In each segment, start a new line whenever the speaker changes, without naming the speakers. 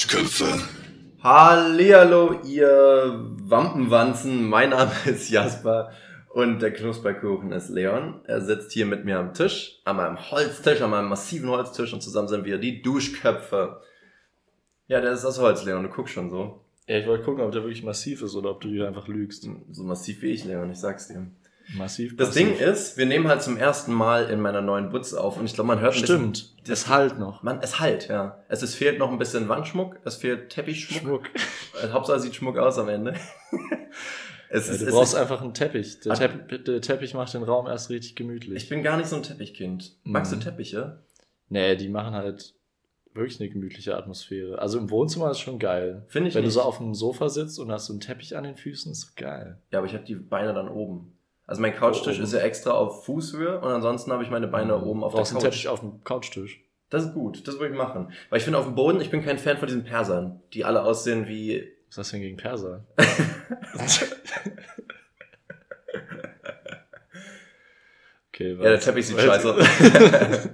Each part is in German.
Duschköpfe.
Hallihallo, ihr Wampenwanzen. Mein Name ist Jasper und der Knusperkuchen ist Leon. Er sitzt hier mit mir am Tisch, an meinem Holztisch, an meinem massiven Holztisch und zusammen sind wir die Duschköpfe. Ja, der ist aus Holz, Leon. Du guckst schon so.
Ja, ich wollte gucken, ob der wirklich massiv ist oder ob du hier einfach lügst.
So massiv wie ich, Leon, ich sag's dir.
Massiv.
Das
passiv.
Ding ist, wir nehmen halt zum ersten Mal in meiner neuen Butze auf und ich glaube, man hört ein bisschen-
Stimmt. Das halt noch.
Man, es halt, ja. Es ist, fehlt noch ein bisschen Wandschmuck, es fehlt Teppichschmuck.
Schmuck.
Äh, Hauptsache sieht Schmuck aus am Ende. es
Ja,
ist,
du
es
brauchst
ist,
einfach einen Teppich. Der. Tepp der Teppich macht den Raum erst richtig gemütlich.
ich bin gar nicht so ein Teppichkind. Magst
Mhm.
du Teppiche?
nee, die machen halt wirklich eine gemütliche Atmosphäre. Also im Wohnzimmer ist schon geil.
Finde ich
Wenn
nicht.
du so auf dem Sofa sitzt und hast so einen Teppich an den Füßen, ist geil.
Ja, aber ich habe die Beine dann oben. Also mein Couchtisch ist ja extra auf Fußhöhe und ansonsten habe ich meine Beine oben auf der
brauchst einen
Couch.
Teppich auf dem Couchtisch.
Das ist gut, das würde ich machen. Weil ich finde auf dem Boden, ich bin kein Fan von diesen Persern, die alle aussehen wie...
Was hast du denn gegen Perser? okay,
Ja, der
was?
Teppich sieht
Was?
scheiße aus.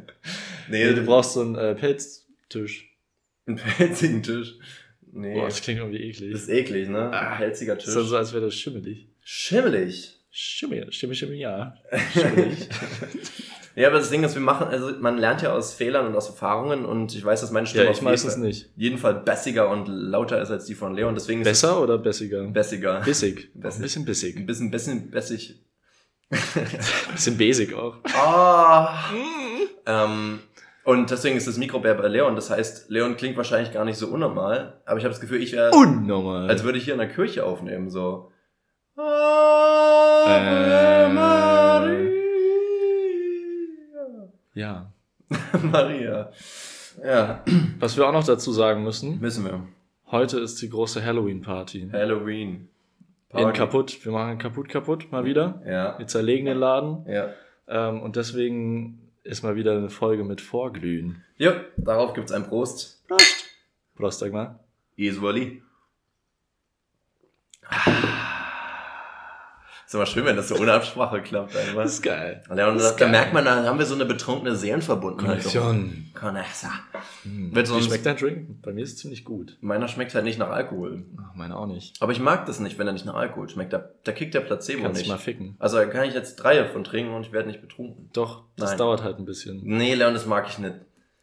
nee,
du brauchst so einen äh, Pelztisch.
einen pelzigen Tisch. Nee,
Boah, das klingt irgendwie eklig.
das ist eklig, ne?
Ah,
Ein pelziger
Das
Tisch.
ist dann so, als wäre das schimmelig.
Schimmelig.
Schimmel, Schimmel, Schimmel, ja. Schimmelig.
Ja, aber das Ding ist, wir machen, also man lernt ja aus Fehlern und aus Erfahrungen und ich weiß, dass meine Stimme
ja,
auf
ich
jeden
meistens
Fall-
nicht.
jeden Fall bissiger und lauter ist als die von Leon, deswegen
Besser oder bessiger?
es bissiger.
Bissig.
Bissig.
Ein bisschen bissig.
Ein bisschen, bisschen bissig.
Ein bisschen basic auch.
Ah. ähm, und deswegen ist das Mikro bei Leon, das heißt, Leon klingt wahrscheinlich gar nicht so unnormal, aber ich habe das Gefühl, ich wäre,
Unnormal.
als würde ich hier in der Kirche aufnehmen, so.
Äh.
Ave Maria.
ja.
Maria. Ja,
Was wir auch noch dazu sagen müssen,
müssen wir.
heute ist die große Halloween-Party.
Halloween.
In kaputt. Wir machen kaputt kaputt mal wieder.
Ja,
Wir zerlegen den Laden.
ja.
Ähm, und deswegen ist mal wieder eine Folge mit Vorglühen.
Jo, darauf gibt's ein Prost.
Prost, sag mal.
Jesuali. Ist aber schön, wenn das so ohne Absprache klappt. Einfach.
ist geil.
Und
Das
da, merkt man, da haben wir so eine betrunkene Seelenverbundenheit.
Connection.
Connexa.
Hm. Wie schmeckt dein Drink? Bei mir ist es ziemlich gut.
Meiner schmeckt halt nicht nach Alkohol.
Ach, meine auch nicht.
Aber ich mag das nicht, wenn er nicht nach Alkohol schmeckt. Da, da kickt der Placebo
Kannst
nicht.
mal ficken.
Also da kann ich jetzt drei davon trinken und ich werde nicht betrunken.
Doch, das
Nein.
dauert halt ein bisschen.
Nee, Leon, das mag ich nicht.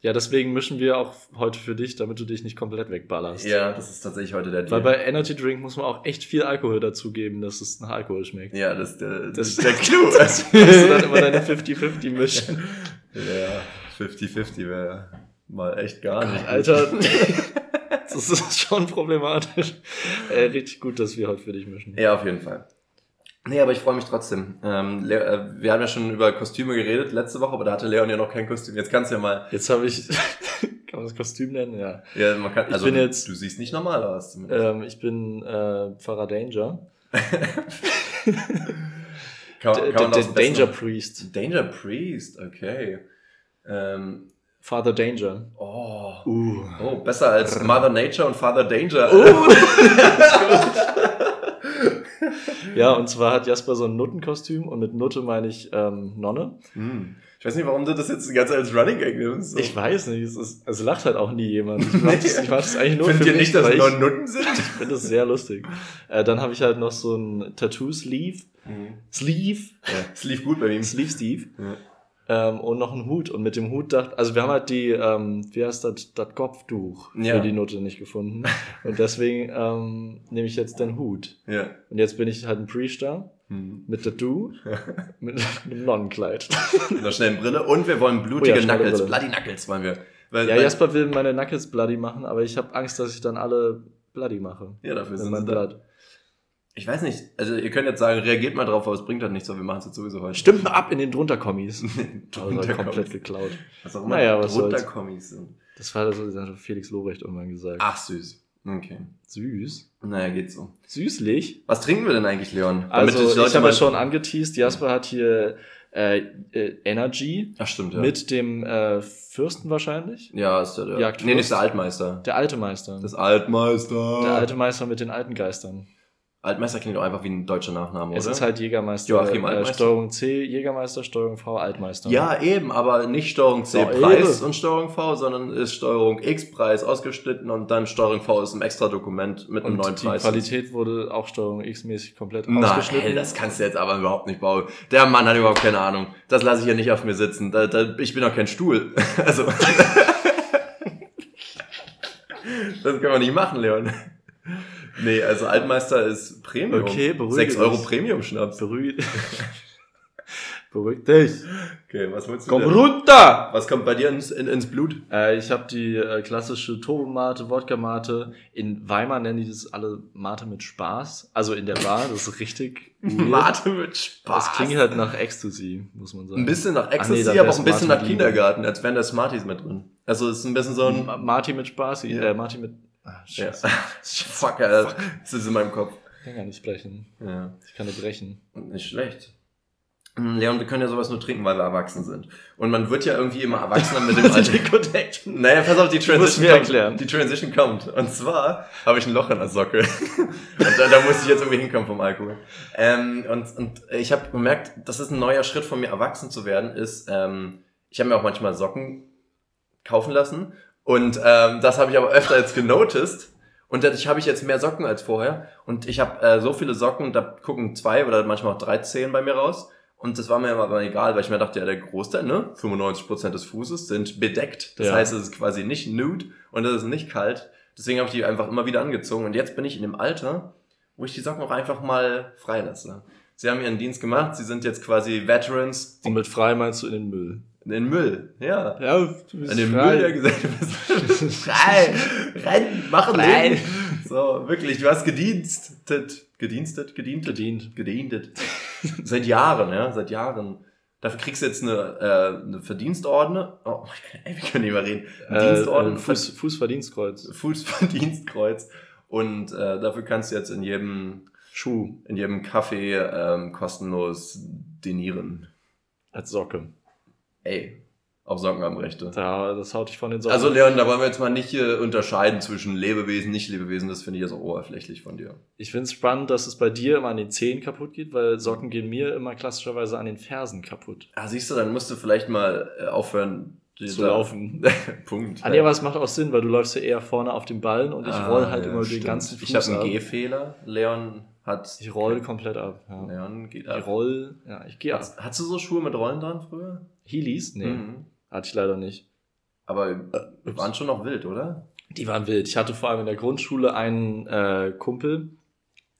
Ja, deswegen mischen wir auch heute für dich, damit du dich nicht komplett wegballerst.
Ja, das ist tatsächlich heute der
Weil
Deal.
bei Energy Drink muss man auch echt viel Alkohol dazugeben, dass es nach Alkohol schmeckt.
ja, das ist der, das
Das
ist der Clou.
Das musst du dann immer deine 50-50 mischen.
ja, 50-50 wäre mal echt gar nicht.
Alter, das ist schon problematisch. Äh, richtig gut, dass wir heute für dich mischen.
Ja, auf jeden Fall. Nee, aber ich freue mich trotzdem. Ähm, äh, wir haben ja schon über Kostüme geredet letzte Woche, aber da hatte Leon ja noch kein Kostüm. Jetzt kannst du ja mal.
Jetzt habe ich, kann man das Kostüm nennen? Ja.
Ja, man kann,
Ich
also
bin
du,
jetzt-
du siehst nicht normal aus. Zumindest.
Ähm, ich bin äh, Pfarrer Danger.
kann, kann man das
Danger Priest.
Danger Priest, okay. Ähm,
Father Danger.
oh.
Uh.
oh, besser als Mother Nature und Father Danger.
Ja, und zwar hat Jasper so ein Nuttenkostüm und mit Nutte meine ich ähm, Nonne.
Hm. Ich weiß nicht, warum du das jetzt Zeit als Running Gag nimmst. So.
Ich weiß nicht, es, ist, es lacht halt auch nie jemand. Ich mach das, ich mach das eigentlich nur
Findet
für
ihr
mich,
nicht, dass es nur Nutten sind?
ich finde das sehr lustig. Äh, dann habe ich halt noch so ein Tattoo-Sleeve. Sleeve?
Ja, lief gut bei ihm.
Sleeve Steve.
Ja.
Ähm, und noch einen Hut. Und mit dem Hut dachte, also wir haben halt die, ähm, wie heißt das, das Kopftuch
Ja.
für die Nutte nicht gefunden. Und deswegen ähm, nehme ich jetzt den Hut.
Ja.
Und jetzt bin ich halt ein Priester
Hm.
mit Tattoo, mit einem Nonnenkleid.
Mit einer schnellen Brille und wir wollen blutige
Oh ja,
Knuckles.
Brille.
Bloody Knuckles wollen wir. Weil,
Ja,
weil,
Jasper will meine Knuckles bloody machen, aber ich habe Angst, dass ich dann alle bloody mache.
ja, dafür sind sie da. Ich weiß nicht, also ihr könnt jetzt sagen, reagiert mal drauf, aber es bringt halt nichts, weil wir machen es jetzt sowieso heute.
Stimmt mal ab in den Drunter-Kommis. Also
Drunter
komplett
Kommis.
geklaut.
Was auch immer
Naja, was
drunter
soll's.
Kommis sind.
Das war so, das hat Felix Lobrecht irgendwann gesagt.
Ach, süß. Okay.
Süß.
Naja, geht so.
Süßlich.
Was trinken wir denn eigentlich, Leon?
Also,
die
ich habe ja schon angeteased, Jasper hat hier äh, äh, Energy
Ach, stimmt, ja.
mit dem äh, Fürsten wahrscheinlich.
Ja, ist der, der
Jagdfürst.
Nee, nicht der Altmeister.
Der alte Meister.
Das Altmeister.
der alte Meister mit den alten Geistern.
Altmeister klingt doch einfach wie ein deutscher Nachname,
Es
oder?
ist halt Jägermeister.
Joachim
äh,
Altmeister.
Steuerung C, Jägermeister, Steuerung V, Altmeister.
ja, eben, aber nicht Steuerung C
Ja,
Preis
eben.
und Steuerung V, sondern ist Steuerung X Preis ausgeschnitten und dann Steuerung V ist ein extra Dokument mit einem
Und
neuen
die
Preis.
Qualität wurde auch Steuerung X-mäßig komplett
Nein,
ausgeschnitten.
ey, das kannst du jetzt aber überhaupt nicht bauen. Der Mann hat überhaupt keine Ahnung. Das lasse ich ja nicht auf mir sitzen. Da, da, ich bin doch kein Stuhl. Also. das kann man nicht machen, Leon. Nee, also Altmeister ist Premium.
Okay, beruhige
6 Euro. Premium-Schnaps.
Beruhig, Beruhig dich.
Okay, was willst du
Komm
denn?
runter!
Was kommt bei dir ins, in, ins Blut?
Äh, ich habe die äh, klassische Turbomate, Wodka-Mate. In Weimar nennen die das alle Mate mit Spaß. Also in der Bar, das ist richtig.
Mate mit Spaß.
Das klingt halt nach Ecstasy, muss man sagen.
ein bisschen nach
nee,
Ecstasy,
dann
aber auch ein bisschen nach. Kindergarten, als wären da Smarties mit drin. Also es ist ein bisschen so ein...
Ma- Marty mit Spaß,
Ja.
äh, Marty mit... Ah,
Ja.
scheiße.
Fuck, Alter. Das ist in meinem Kopf.
Ich kann gar nicht sprechen.
Ja.
Ich kann nur brechen.
Nicht schlecht. Hm, Leon, wir können ja sowas nur trinken, weil wir erwachsen sind. Und man wird ja irgendwie immer erwachsener mit dem Alter.
Connection.
Naja, pass auf, die Transition kommt.
erklären.
Die Transition kommt. Und zwar habe ich ein Loch in der Socke. und da, da muss ich jetzt irgendwie hinkommen vom Alkohol. Ähm, und, und ich habe gemerkt, das ist ein neuer Schritt von mir, erwachsen zu werden, ist, ähm, ich habe mir auch manchmal Socken kaufen lassen. Und ähm, das habe ich aber öfter jetzt genoticed. Und dadurch habe ich jetzt mehr Socken als vorher. Und ich habe äh, so viele Socken, da gucken zwei oder manchmal auch drei Zehen bei mir raus. Und das war mir aber egal, weil ich mir dachte, ja, der Großteil, ne, 95% des Fußes sind bedeckt. Das
Ja.
heißt, es ist quasi nicht nude und es ist nicht kalt. Deswegen habe ich die einfach immer wieder angezogen. Und jetzt bin ich in dem Alter, wo ich die Socken auch einfach mal freilasse. Sie haben ihren Dienst gemacht, sie sind jetzt quasi Veterans
Und mit frei meinst du in den Müll.
In den Müll. Ja.
Ja, du bist
In den
frei.
Müll ja gesagt, du bist frei. Renn, mach
Frei.
Leben. So, wirklich, du hast gedienstet. Gedienstet? Gedientet?
Gedient.
Gedientet. Seit Jahren, ja, seit Jahren. Dafür kriegst du jetzt eine, äh, eine Verdienstordne. Oh, ey, wir können nicht mehr reden.
Äh,
Dienstorden,
äh, Fuß, Fußverdienstkreuz.
Fußverdienstkreuz. Und äh, dafür kannst du jetzt in jedem,
Schuh
in jedem Café ähm, kostenlos denieren.
als Socke.
Ey, auf Socken am Rechte.
Da, das haut dich von den Socken.
Also Leon, da wollen wir jetzt mal nicht äh, unterscheiden zwischen Lebewesen, Nicht-Lebewesen. Das finde ich jetzt auch oberflächlich von dir.
ich finde es spannend, dass es bei dir immer an den Zehen kaputt geht, weil Socken gehen mir immer klassischerweise an den Fersen kaputt.
Ah, siehst du, dann musst du vielleicht mal äh, aufhören
Zu laufen.
Punkt.
Ah, nee, aber es macht auch Sinn, weil du läufst ja eher vorne auf dem Ballen und ich
Ah,
roll halt
ja,
immer
stimmt.
den ganzen Fuß
Ich habe einen. Gehfehler. Leon hat.
Ich roll komplett ab. Ja.
Leon geht
Ich
ab.
roll, ja, ich gehe ab.
Hast, hast du so Schuhe mit Rollen dran früher?
Heelys? Nee,
Mhm.
hatte ich leider nicht.
Aber
ups.
waren schon noch wild, oder?
Die waren wild. Ich hatte vor allem in der Grundschule einen äh, Kumpel,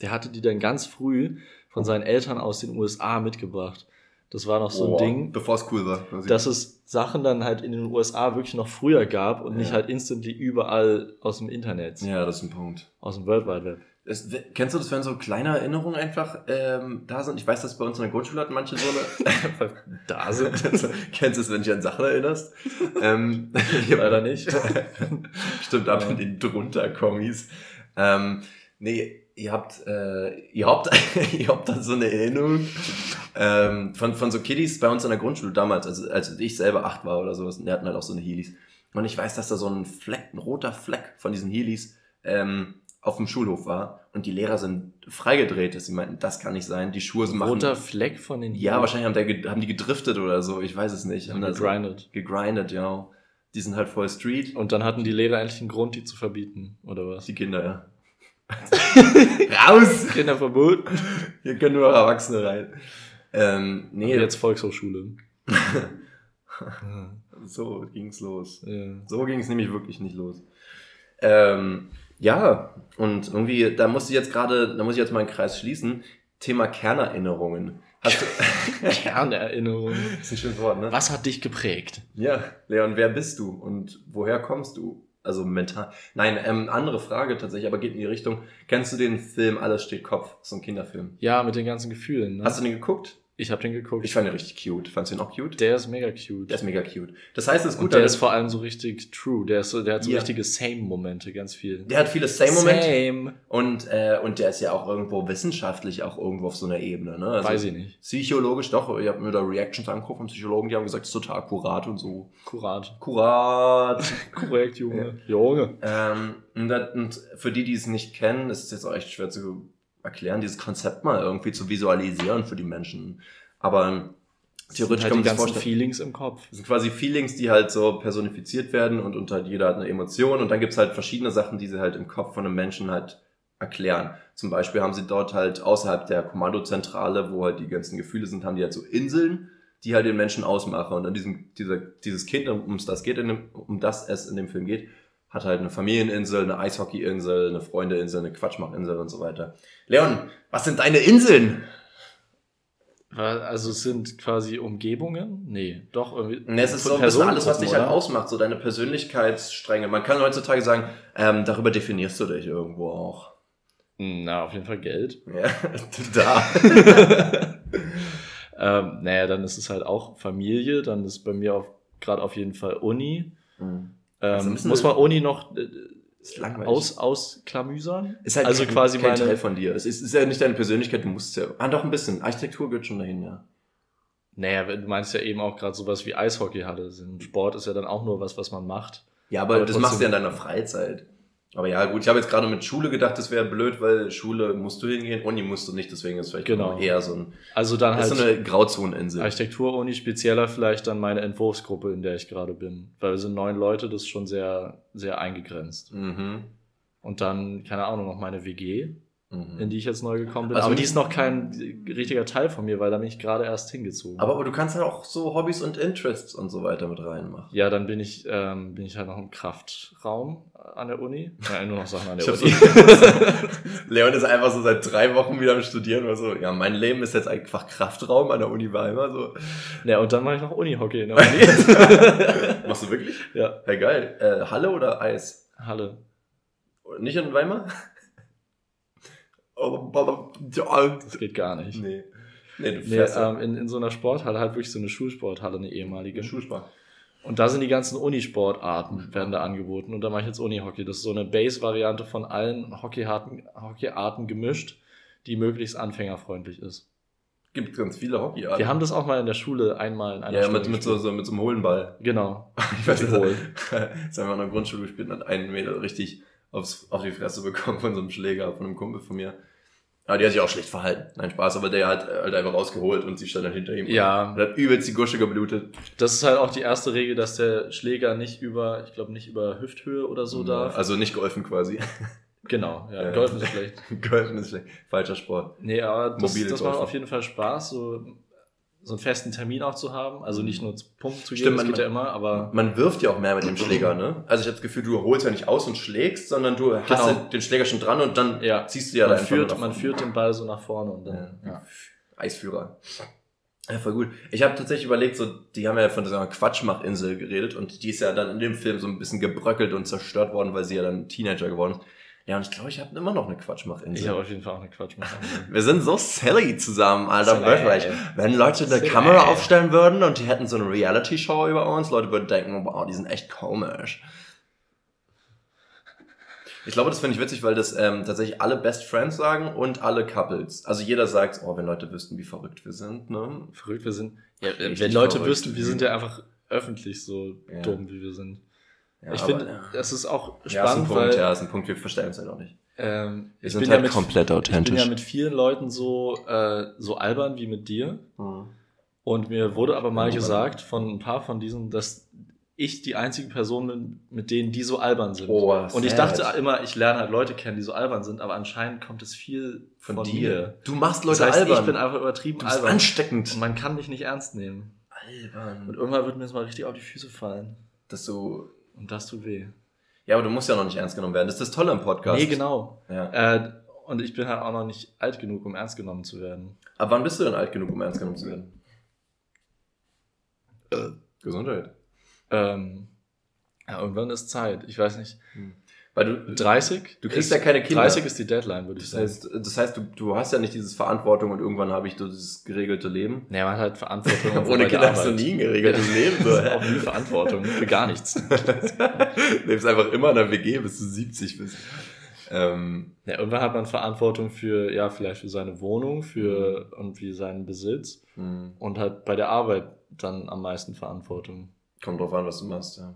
der hatte die dann ganz früh von seinen Eltern aus den USA mitgebracht. Das war noch so ein
Boah,
Ding,
Bevor es cool war. quasi.
dass es Sachen dann halt in den USA wirklich noch früher gab und nicht
Ja.
halt instantly überall aus dem Internet,
ja, das ist ein Punkt.
aus dem World Wide Web.
Es, kennst du das, wenn so kleine Erinnerungen einfach ähm, da sind? Ich weiß, dass bei uns in der Grundschule hatten manche so eine.
da sind.
Kennst du es, wenn dich an Sachen erinnerst? ähm,
Leider nicht.
Stimmt, ab in den drunter Kommis. Ähm, nee, ihr habt, äh, ihr habt, ihr habt da so eine Erinnerung ähm, von, von so Kiddies bei uns in der Grundschule damals, also als ich selber acht war oder sowas, und die hatten halt auch so eine Heelys. Und ich weiß, dass da so ein Fleck, ein roter Fleck von diesen Heelys ähm, auf dem Schulhof war und die Lehrer sind freigedreht, dass sie meinten, das kann nicht sein, die Schuhe machen...
Roter Fleck von den
ja, wahrscheinlich haben, der, haben die gedriftet oder so, ich weiß es nicht.
Haben
da so-
gegrindet.
gegrindet, ja. Die sind halt voll Street.
Und dann hatten die Lehrer endlich einen Grund, die zu verbieten, oder was?
Die Kinder, ja. Raus!
Kinder verboten.
Hier können nur Erwachsene rein. Ähm, nee,
Nee, jetzt Volkshochschule.
so ging's los.
ja.
So ging's nämlich wirklich nicht los. Ähm, ja, und irgendwie, da muss ich jetzt gerade, da muss ich jetzt mal einen Kreis schließen. Thema Kernerinnerungen. Hast du,
Kernerinnerung.
ist ein schönes Wort, ne?
Was hat dich geprägt?
Ja, Leon, wer bist du und woher kommst du? Also mental. Nein, ähm, andere Frage tatsächlich, aber geht in die Richtung. Kennst du den Film Alles steht Kopf? So ein Kinderfilm.
Ja, mit den ganzen Gefühlen. Ne?
Hast du den geguckt?
Ich habe den geguckt.
Ich fand den richtig cute. Fandst du den auch cute?
der ist mega cute.
Der ist mega cute. Das heißt, es ist
und
gut,
der
dass-
ist vor allem so richtig true. Der, ist so, der hat so
Ja.
richtige Same-Momente, ganz viel.
der hat viele Same-Momente.
Same.
Und, äh, und der ist ja auch irgendwo wissenschaftlich auch irgendwo auf so einer Ebene. Ne? Also
Weiß ich nicht.
Psychologisch doch. Ich habe mir da Reactions angeguckt von Psychologen, die haben gesagt, es ist total akkurat und so.
Kurat.
Kurat.
Korrekt, Junge. Junge.
ähm, und, das, und für die, die es nicht kennen, ist es jetzt auch echt schwer zu erklären, dieses Konzept mal irgendwie zu visualisieren für die Menschen. Aber
theoretisch halt kann man die ganzen Feelings im Kopf.
Das sind quasi Feelings, die halt so personifiziert werden und, und halt jeder hat eine Emotion und dann gibt's halt verschiedene Sachen, die sie halt im Kopf von einem Menschen halt erklären. Zum Beispiel haben sie dort halt außerhalb der Kommandozentrale, wo halt die ganzen Gefühle sind, haben die halt so Inseln, die halt den Menschen ausmachen. Und an diesem, dieser, dieses Kind, um das geht, in dem, um das es in dem Film geht, hat halt eine Familieninsel, eine Eishockeyinsel, eine Freundeinsel, eine Quatschmachinsel und so weiter. Leon, was sind deine Inseln?
Also es sind quasi Umgebungen? Nee, doch irgendwie.
Nee, es ist so ein bisschen alles, was dich halt ausmacht, so deine Persönlichkeitsstränge. Man kann heutzutage sagen, ähm, darüber definierst du dich irgendwo auch.
Na, auf jeden Fall Geld.
Ja, da.
ähm, naja, dann ist es halt auch Familie, dann ist bei mir gerade auf jeden Fall Uni. Mhm. Ähm, also muss man Uni noch äh, ist. Aus, ausklamüsern?
Ist halt also kein, quasi kein meine, Teil von dir. Es ist, ist ja nicht deine Persönlichkeit, du musst ja. Ah, doch ein bisschen. Architektur gehört schon dahin, ja.
Naja, du meinst ja eben auch gerade sowas wie Eishockeyhalle. Sport ist ja dann auch nur was, was man macht.
Ja, aber, aber das machst du ja in deiner Freizeit. Aber ja, gut, ich habe jetzt gerade mit Schule gedacht, das wäre blöd, weil Schule musst du hingehen, Uni musst du nicht, deswegen ist vielleicht
genau.
eher so ein
also dann
halt so eine Grauzoneninsel.
Architektur-Uni, spezieller vielleicht dann meine Entwurfsgruppe, in der ich gerade bin. Weil wir sind neun Leute, das ist schon sehr, sehr eingegrenzt.
Mhm.
Und dann, keine Ahnung, noch meine WG mhm. in die ich jetzt neu gekommen bin. Also aber die ist noch kein richtiger Teil von mir, weil da bin ich gerade erst hingezogen.
Aber, aber du kannst halt auch so Hobbys und Interests und so weiter mit reinmachen.
Ja, dann bin ich, ähm, bin ich halt noch im Kraftraum an der Uni. Ja, nur noch Sachen an der Uni.
So Leon ist einfach so seit drei Wochen wieder am Studieren oder so. Ja, mein Leben ist jetzt einfach Kraftraum an der Uni Weimar. So.
Ja, und dann mache ich noch Uni-Hockey in der Uni.
Machst du wirklich?
Ja.
Ja, geil. Äh, Halle oder Eis?
Halle.
Nicht in Weimar?
Das geht gar nicht.
Nee.
Nee, du nee, ähm, in, in so einer Sporthalle, halt wirklich so eine Schulsporthalle, eine ehemalige.
Schulsport.
Und da sind die ganzen Unisportarten, werden da angeboten. Und da mache ich jetzt Unihockey. Das ist so eine Base-Variante von allen Hockeyarten, Hockeyarten gemischt, die möglichst anfängerfreundlich ist.
Gibt ganz viele Hockeyarten.
Wir haben das auch mal in der Schule einmal in einer
Ja, mit, mit, so, so, mit so einem Hohlenball.
Genau.
ich weiß nicht, das haben wir in der Grundschule gespielt und hat einen Meter richtig aufs, auf die Fresse bekommen von so einem Schläger, von einem Kumpel von mir. Aber die hat sich auch schlecht verhalten. Nein, Spaß, aber der hat halt einfach rausgeholt und sie stand dann hinter ihm.
Ja.
Und hat übelst die Gusche geblutet.
Das ist halt auch die erste Regel, dass der Schläger nicht über, ich glaube nicht über Hüfthöhe oder so ja, darf.
Also nicht golfen quasi.
Genau, ja, ja. Golfen ist schlecht.
golfen ist schlecht. Falscher Sport.
Nee, aber das, das macht auf jeden Fall Spaß, so so einen festen Termin auch zu haben. Also nicht nur Pumpen zu gehen, Stimmt, das geht man, ja immer, aber.
Man wirft ja auch mehr mit dem Schläger, ne? Also ich habe das Gefühl, du holst ja nicht aus und schlägst, sondern du genau. hast den Schläger schon dran und dann
ja.
ziehst du ja
man führt, Man führt den Ball so nach vorne und dann.
Ja. ja. Eisführer. Ja, voll gut. Ich habe tatsächlich überlegt, so, die haben ja von dieser Quatschmachinsel geredet und die ist ja dann in dem Film so ein bisschen gebröckelt und zerstört worden, weil sie ja dann Teenager geworden ist. Ja, und ich glaube, ich habe immer noch eine Quatschmachinsel.
Ich habe auf jeden Fall auch eine Quatschmachinsel.
Wir sind so silly zusammen, Alter. Wirklich. Wenn Leute eine silly. Kamera aufstellen würden und die hätten so eine Reality-Show über uns, Leute würden denken, wow, die sind echt komisch. Ich glaube, das finde ich witzig, weil das ähm, tatsächlich alle Best Friends sagen und alle Couples. Also jeder sagt, oh, wenn Leute wüssten, wie verrückt wir sind, ne?
Verrückt wir sind. Ja, wenn Leute wüssten, wir sind ja einfach öffentlich so ja. dumm, wie wir sind. Ja, ich finde, das ist auch spannend. Ja, ist ein
Punkt,
weil,
ja, ist ein Punkt, wir verstehen es halt auch nicht.
Ähm,
wir sind halt ja mit, komplett authentisch. Ich
bin ja mit vielen Leuten so, äh, so albern wie mit dir. Mhm. Und mir wurde aber mal gesagt von ein paar von diesen, dass ich die einzige Person bin, mit denen die so albern sind.
Oh,
und ich dachte immer, ich lerne halt Leute kennen, die so albern sind, aber anscheinend kommt es viel von, von dir.
Du machst Leute
das heißt,
albern.
Ich bin einfach übertrieben
du bist albern. ansteckend.
Und man kann mich nicht ernst nehmen.
Albern.
Und irgendwann wird mir das mal richtig auf die Füße fallen.
Dass du.
Und das tut weh.
Ja, aber du musst ja noch nicht ernst genommen werden. Das ist das Tolle im Podcast.
Nee, genau.
Ja.
Äh, und ich bin halt auch noch nicht alt genug, um ernst genommen zu werden.
Aber wann bist du denn alt genug, um ernst genommen zu werden?
Äh.
Gesundheit.
Ähm, ja, irgendwann ist Zeit. Ich weiß nicht.
Hm. Weil du
30?
Du kriegst ja keine Kinder.
30 ist die Deadline, würde ich
das heißt, sagen. Das heißt, du, du hast ja nicht diese Verantwortung und irgendwann habe ich dieses geregelte Leben.
Nee, man hat halt Verantwortung.
Ohne Kinder hast du nie ein geregeltes ja. Leben.
So. auch nie Verantwortung für gar nichts.
du lebst einfach immer in der WG, bis du 70 bist. Ähm,
ja, irgendwann hat man Verantwortung für, ja, vielleicht für seine Wohnung, für mhm. und wie seinen Besitz
mhm.
und halt bei der Arbeit dann am meisten Verantwortung.
Kommt drauf an, was du machst, ja.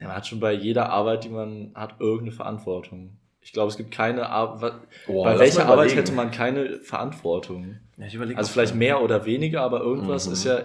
Ja, man hat schon bei jeder Arbeit, die man hat, irgendeine Verantwortung. Ich glaube, es gibt keine Arbeit. Bei welcher
mal
Arbeit hätte man keine Verantwortung?
Ja, ich
Also vielleicht mehr oder weniger, aber irgendwas
Mhm.
ist ja,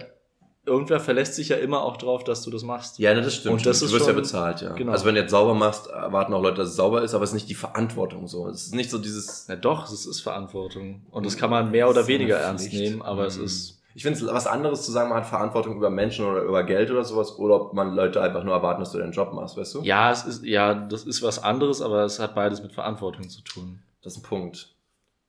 irgendwer verlässt sich ja immer auch drauf, dass du das machst.
Ja, das stimmt.
Und das
du
ist
wirst ja
schon-
bezahlt, ja.
genau.
Also wenn du jetzt sauber machst, erwarten auch Leute, dass es sauber ist, aber es ist nicht die Verantwortung so. Es ist nicht so dieses.
Ja, doch, es ist Verantwortung. Und das kann man mehr oder weniger ernst nehmen, aber es
Mhm.
ist,
Ich finde es was anderes zu sagen, man hat Verantwortung über Menschen oder über Geld oder sowas, oder ob man Leute einfach nur erwarten, dass du deinen Job machst, weißt du?
ja, es ist, ja, das ist was anderes, aber es hat beides mit Verantwortung zu tun.
Das ist ein Punkt.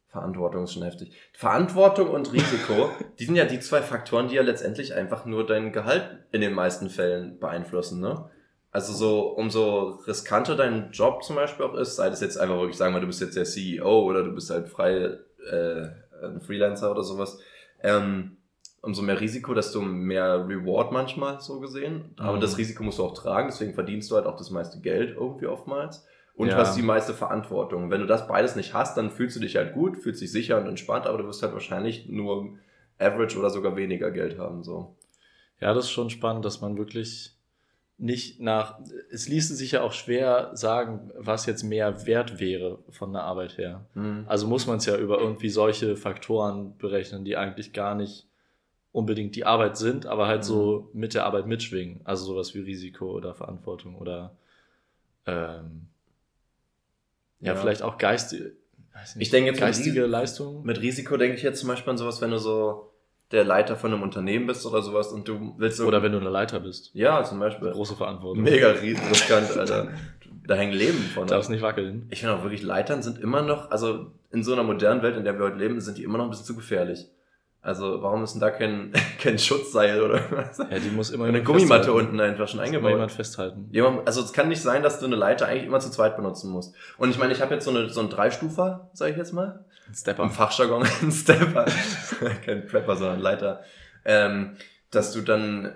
Verantwortung ist schon heftig. Verantwortung und Risiko, die sind ja die zwei Faktoren, die ja letztendlich einfach nur dein Gehalt in den meisten Fällen beeinflussen, ne? Also so, umso riskanter dein Job zum Beispiel auch ist, sei das jetzt einfach wirklich sagen wir, du bist jetzt der CEO oder du bist halt frei äh, ein Freelancer oder sowas, ähm, umso mehr Risiko, desto mehr Reward manchmal so gesehen. Aber
Mhm.
das Risiko musst du auch tragen, deswegen verdienst du halt auch das meiste Geld irgendwie oftmals. Und
Ja.
hast die meiste Verantwortung. Wenn du das beides nicht hast, dann fühlst du dich halt gut, fühlst dich sicher und entspannt, aber du wirst halt wahrscheinlich nur average oder sogar weniger Geld haben, so.
Ja, das ist schon spannend, dass man wirklich nicht nach, es ließe sich ja auch schwer sagen, was jetzt mehr wert wäre von der Arbeit her. Also muss man es ja über irgendwie solche Faktoren berechnen, die eigentlich gar nicht unbedingt die Arbeit sind, aber halt so mit der Arbeit mitschwingen. Also sowas wie Risiko oder Verantwortung oder ähm, ja,
Ja.
vielleicht auch geistige, weiß
Ich denke jetzt mit
geistige
Ris-
Leistung.
Mit Risiko denke ich jetzt zum Beispiel an sowas, wenn du so der Leiter von einem Unternehmen bist oder sowas und du willst so.
Oder wenn du eine Leiter bist.
Ja, zum Beispiel.
Große Verantwortung.
Mega riskant, Alter. Da hängen Leben von.
Darfst nicht wackeln.
Ich finde auch wirklich, Leitern sind immer noch, also in so einer modernen Welt, in der wir heute leben, sind die immer noch ein bisschen zu gefährlich. Also warum ist denn da kein, kein Schutzseil oder was?
Ja, die muss immer
Eine Gummimatte
festhalten.
unten einfach schon eingebaut.
jemand festhalten.
Jemand, also es kann nicht sein, dass du eine Leiter eigentlich immer zu zweit benutzen musst. Und ich meine, ich habe jetzt so, eine, so einen Dreistufer, sage ich jetzt mal.
Ein Stepper.
Im Fachjargon ein Stepper. Kein Prepper, sondern Leiter. Ähm, dass du dann,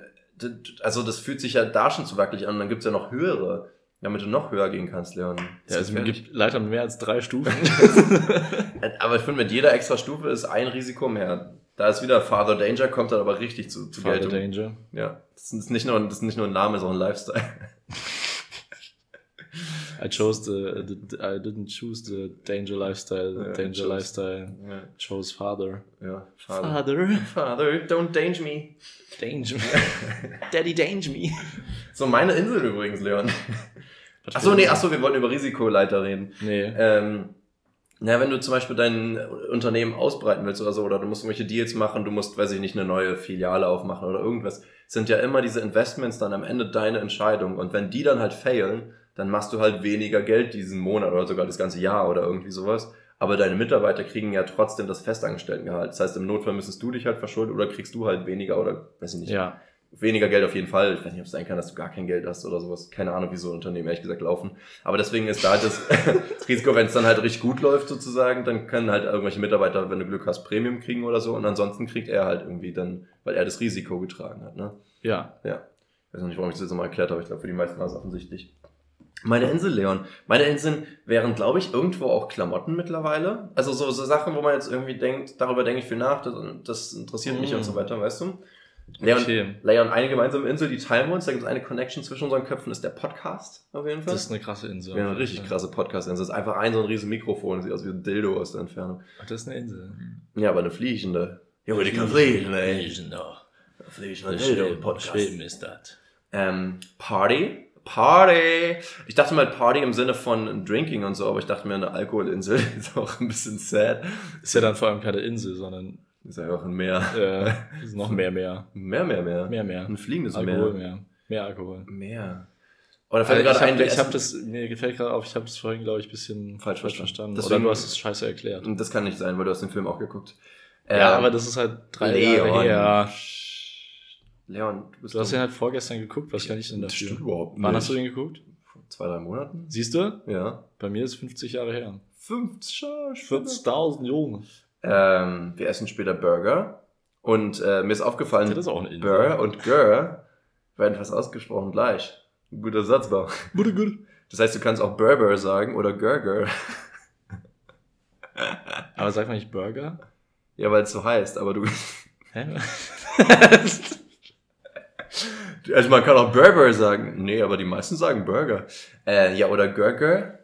also das fühlt sich ja da schon zu wackelig an. Und dann gibt's ja noch höhere, damit du noch höher gehen kannst, Leon. Das
Ja, also
gefährlich.
gibt Leiter mit mehr als drei Stufen.
Aber ich finde, mit jeder extra Stufe ist ein Risiko mehr. Da ist wieder Father Danger, kommt dann aber richtig zu, zu
Father
Geltung.
Danger.
Ja, das ist nicht nur, das ist nicht nur ein Name, sondern ein Lifestyle.
I chose the, the I didn't choose the danger lifestyle. The
Ja,
danger
chose-
lifestyle.
Ja,
chose father.
ja Father.
Father.
Father, don't danger me.
Danger me. Daddy danger me.
So, meine Insel übrigens, Leon. Achso, nee, achso, wir wollten über Risikoleiter reden.
Nee.
Ähm, na, wenn du zum Beispiel dein Unternehmen ausbreiten willst oder so, oder du musst irgendwelche Deals machen, du musst, weiß ich nicht, eine neue Filiale aufmachen oder irgendwas, sind ja immer diese Investments dann am Ende deine Entscheidung. Und wenn die dann halt failen, dann machst du halt weniger Geld diesen Monat oder sogar das ganze Jahr oder irgendwie sowas. Aber deine Mitarbeiter kriegen ja trotzdem das Festangestelltengehalt. Das heißt, im Notfall müsstest du dich halt verschulden oder kriegst du halt weniger oder, weiß ich nicht,
Ja.
Weniger Geld auf jeden Fall. Ich weiß nicht, ob es sein kann, dass du gar kein Geld hast oder sowas. Keine Ahnung, wie so Unternehmen ehrlich gesagt laufen. Aber deswegen ist da halt das, das Risiko, wenn es dann halt richtig gut läuft sozusagen, dann können halt irgendwelche Mitarbeiter, wenn du Glück hast, Premium kriegen oder so. Und ansonsten kriegt er halt irgendwie dann, weil er das Risiko getragen hat. Ne?
Ja.
Ja. Ich weiß noch nicht, warum ich das jetzt nochmal erklärt habe. Ich glaube, für die meisten war es offensichtlich. Meine Insel, Leon. Meine Inseln wären, glaube ich, irgendwo auch Klamotten mittlerweile. Also so, so Sachen, wo man jetzt irgendwie denkt, darüber denke ich viel nach, das, das interessiert mich
Mm.
und so weiter, weißt du? Leon,
Okay.
Leon, eine gemeinsame Insel, die teilen wir uns. Da gibt es eine Connection zwischen unseren Köpfen, ist der Podcast auf jeden Fall.
Das ist eine krasse Insel.
ja, eine richtig krasse Podcast-Insel. Das ist einfach ein so ein riesen Mikrofon, sieht aus wie ein Dildo aus der Entfernung.
Ach, das ist eine Insel.
Ja, aber eine fliegende. Junge, die kann fliegen, ey.
Fliegender.
Fliegende
Schweben
Dildo-Podcast.
ist das.
Ähm, Party. Party. Ich dachte mal Party im Sinne von Drinking und so, aber ich dachte mir, eine Alkoholinsel ist auch ein bisschen sad.
Ist ja dann vor allem keine Insel, sondern
Ist einfach ein Meer.
äh, ist noch mehr, mehr.
Mehr, mehr, mehr.
Mehr, mehr.
Ein fliegendes
Alkohol,
Meer.
mehr. Mehr Alkohol.
Mehr. Oder
Also
fällt mir
ich
gerade ein,
habe ich hab das, mir gefällt gerade auf, ich habe das vorhin, glaube ich, ein bisschen
Falsch verstanden. Deswegen-
Oder du hast es scheiße erklärt.
Das kann nicht sein, weil du hast den Film auch geguckt.
ja,
Ähm,
aber das ist halt drei Jahre her.
Leon, du bist
Du hast den halt vorgestern geguckt, was kann ich denn dafür?
stimmt überhaupt
Wann
nicht.
hast du den geguckt?
Vor zwei, drei Monaten?
Siehst du?
Ja.
Bei mir ist 50 Jahre her.
50
40.000 Junge.
Ähm, wir essen später Burger. Und äh, mir ist aufgefallen,
Das ist auch Insel.
Burger und Gör werden fast ausgesprochen gleich. Ein guter Satzbau.
Gute, gut.
Das heißt, du kannst auch Burger sagen oder Gurger.
Aber sag mal nicht Burger?
Ja, weil es so heißt, aber du.
Hä?
Also man kann auch Burger sagen. Nee, aber die meisten sagen Burger. Äh, ja, oder Gurger.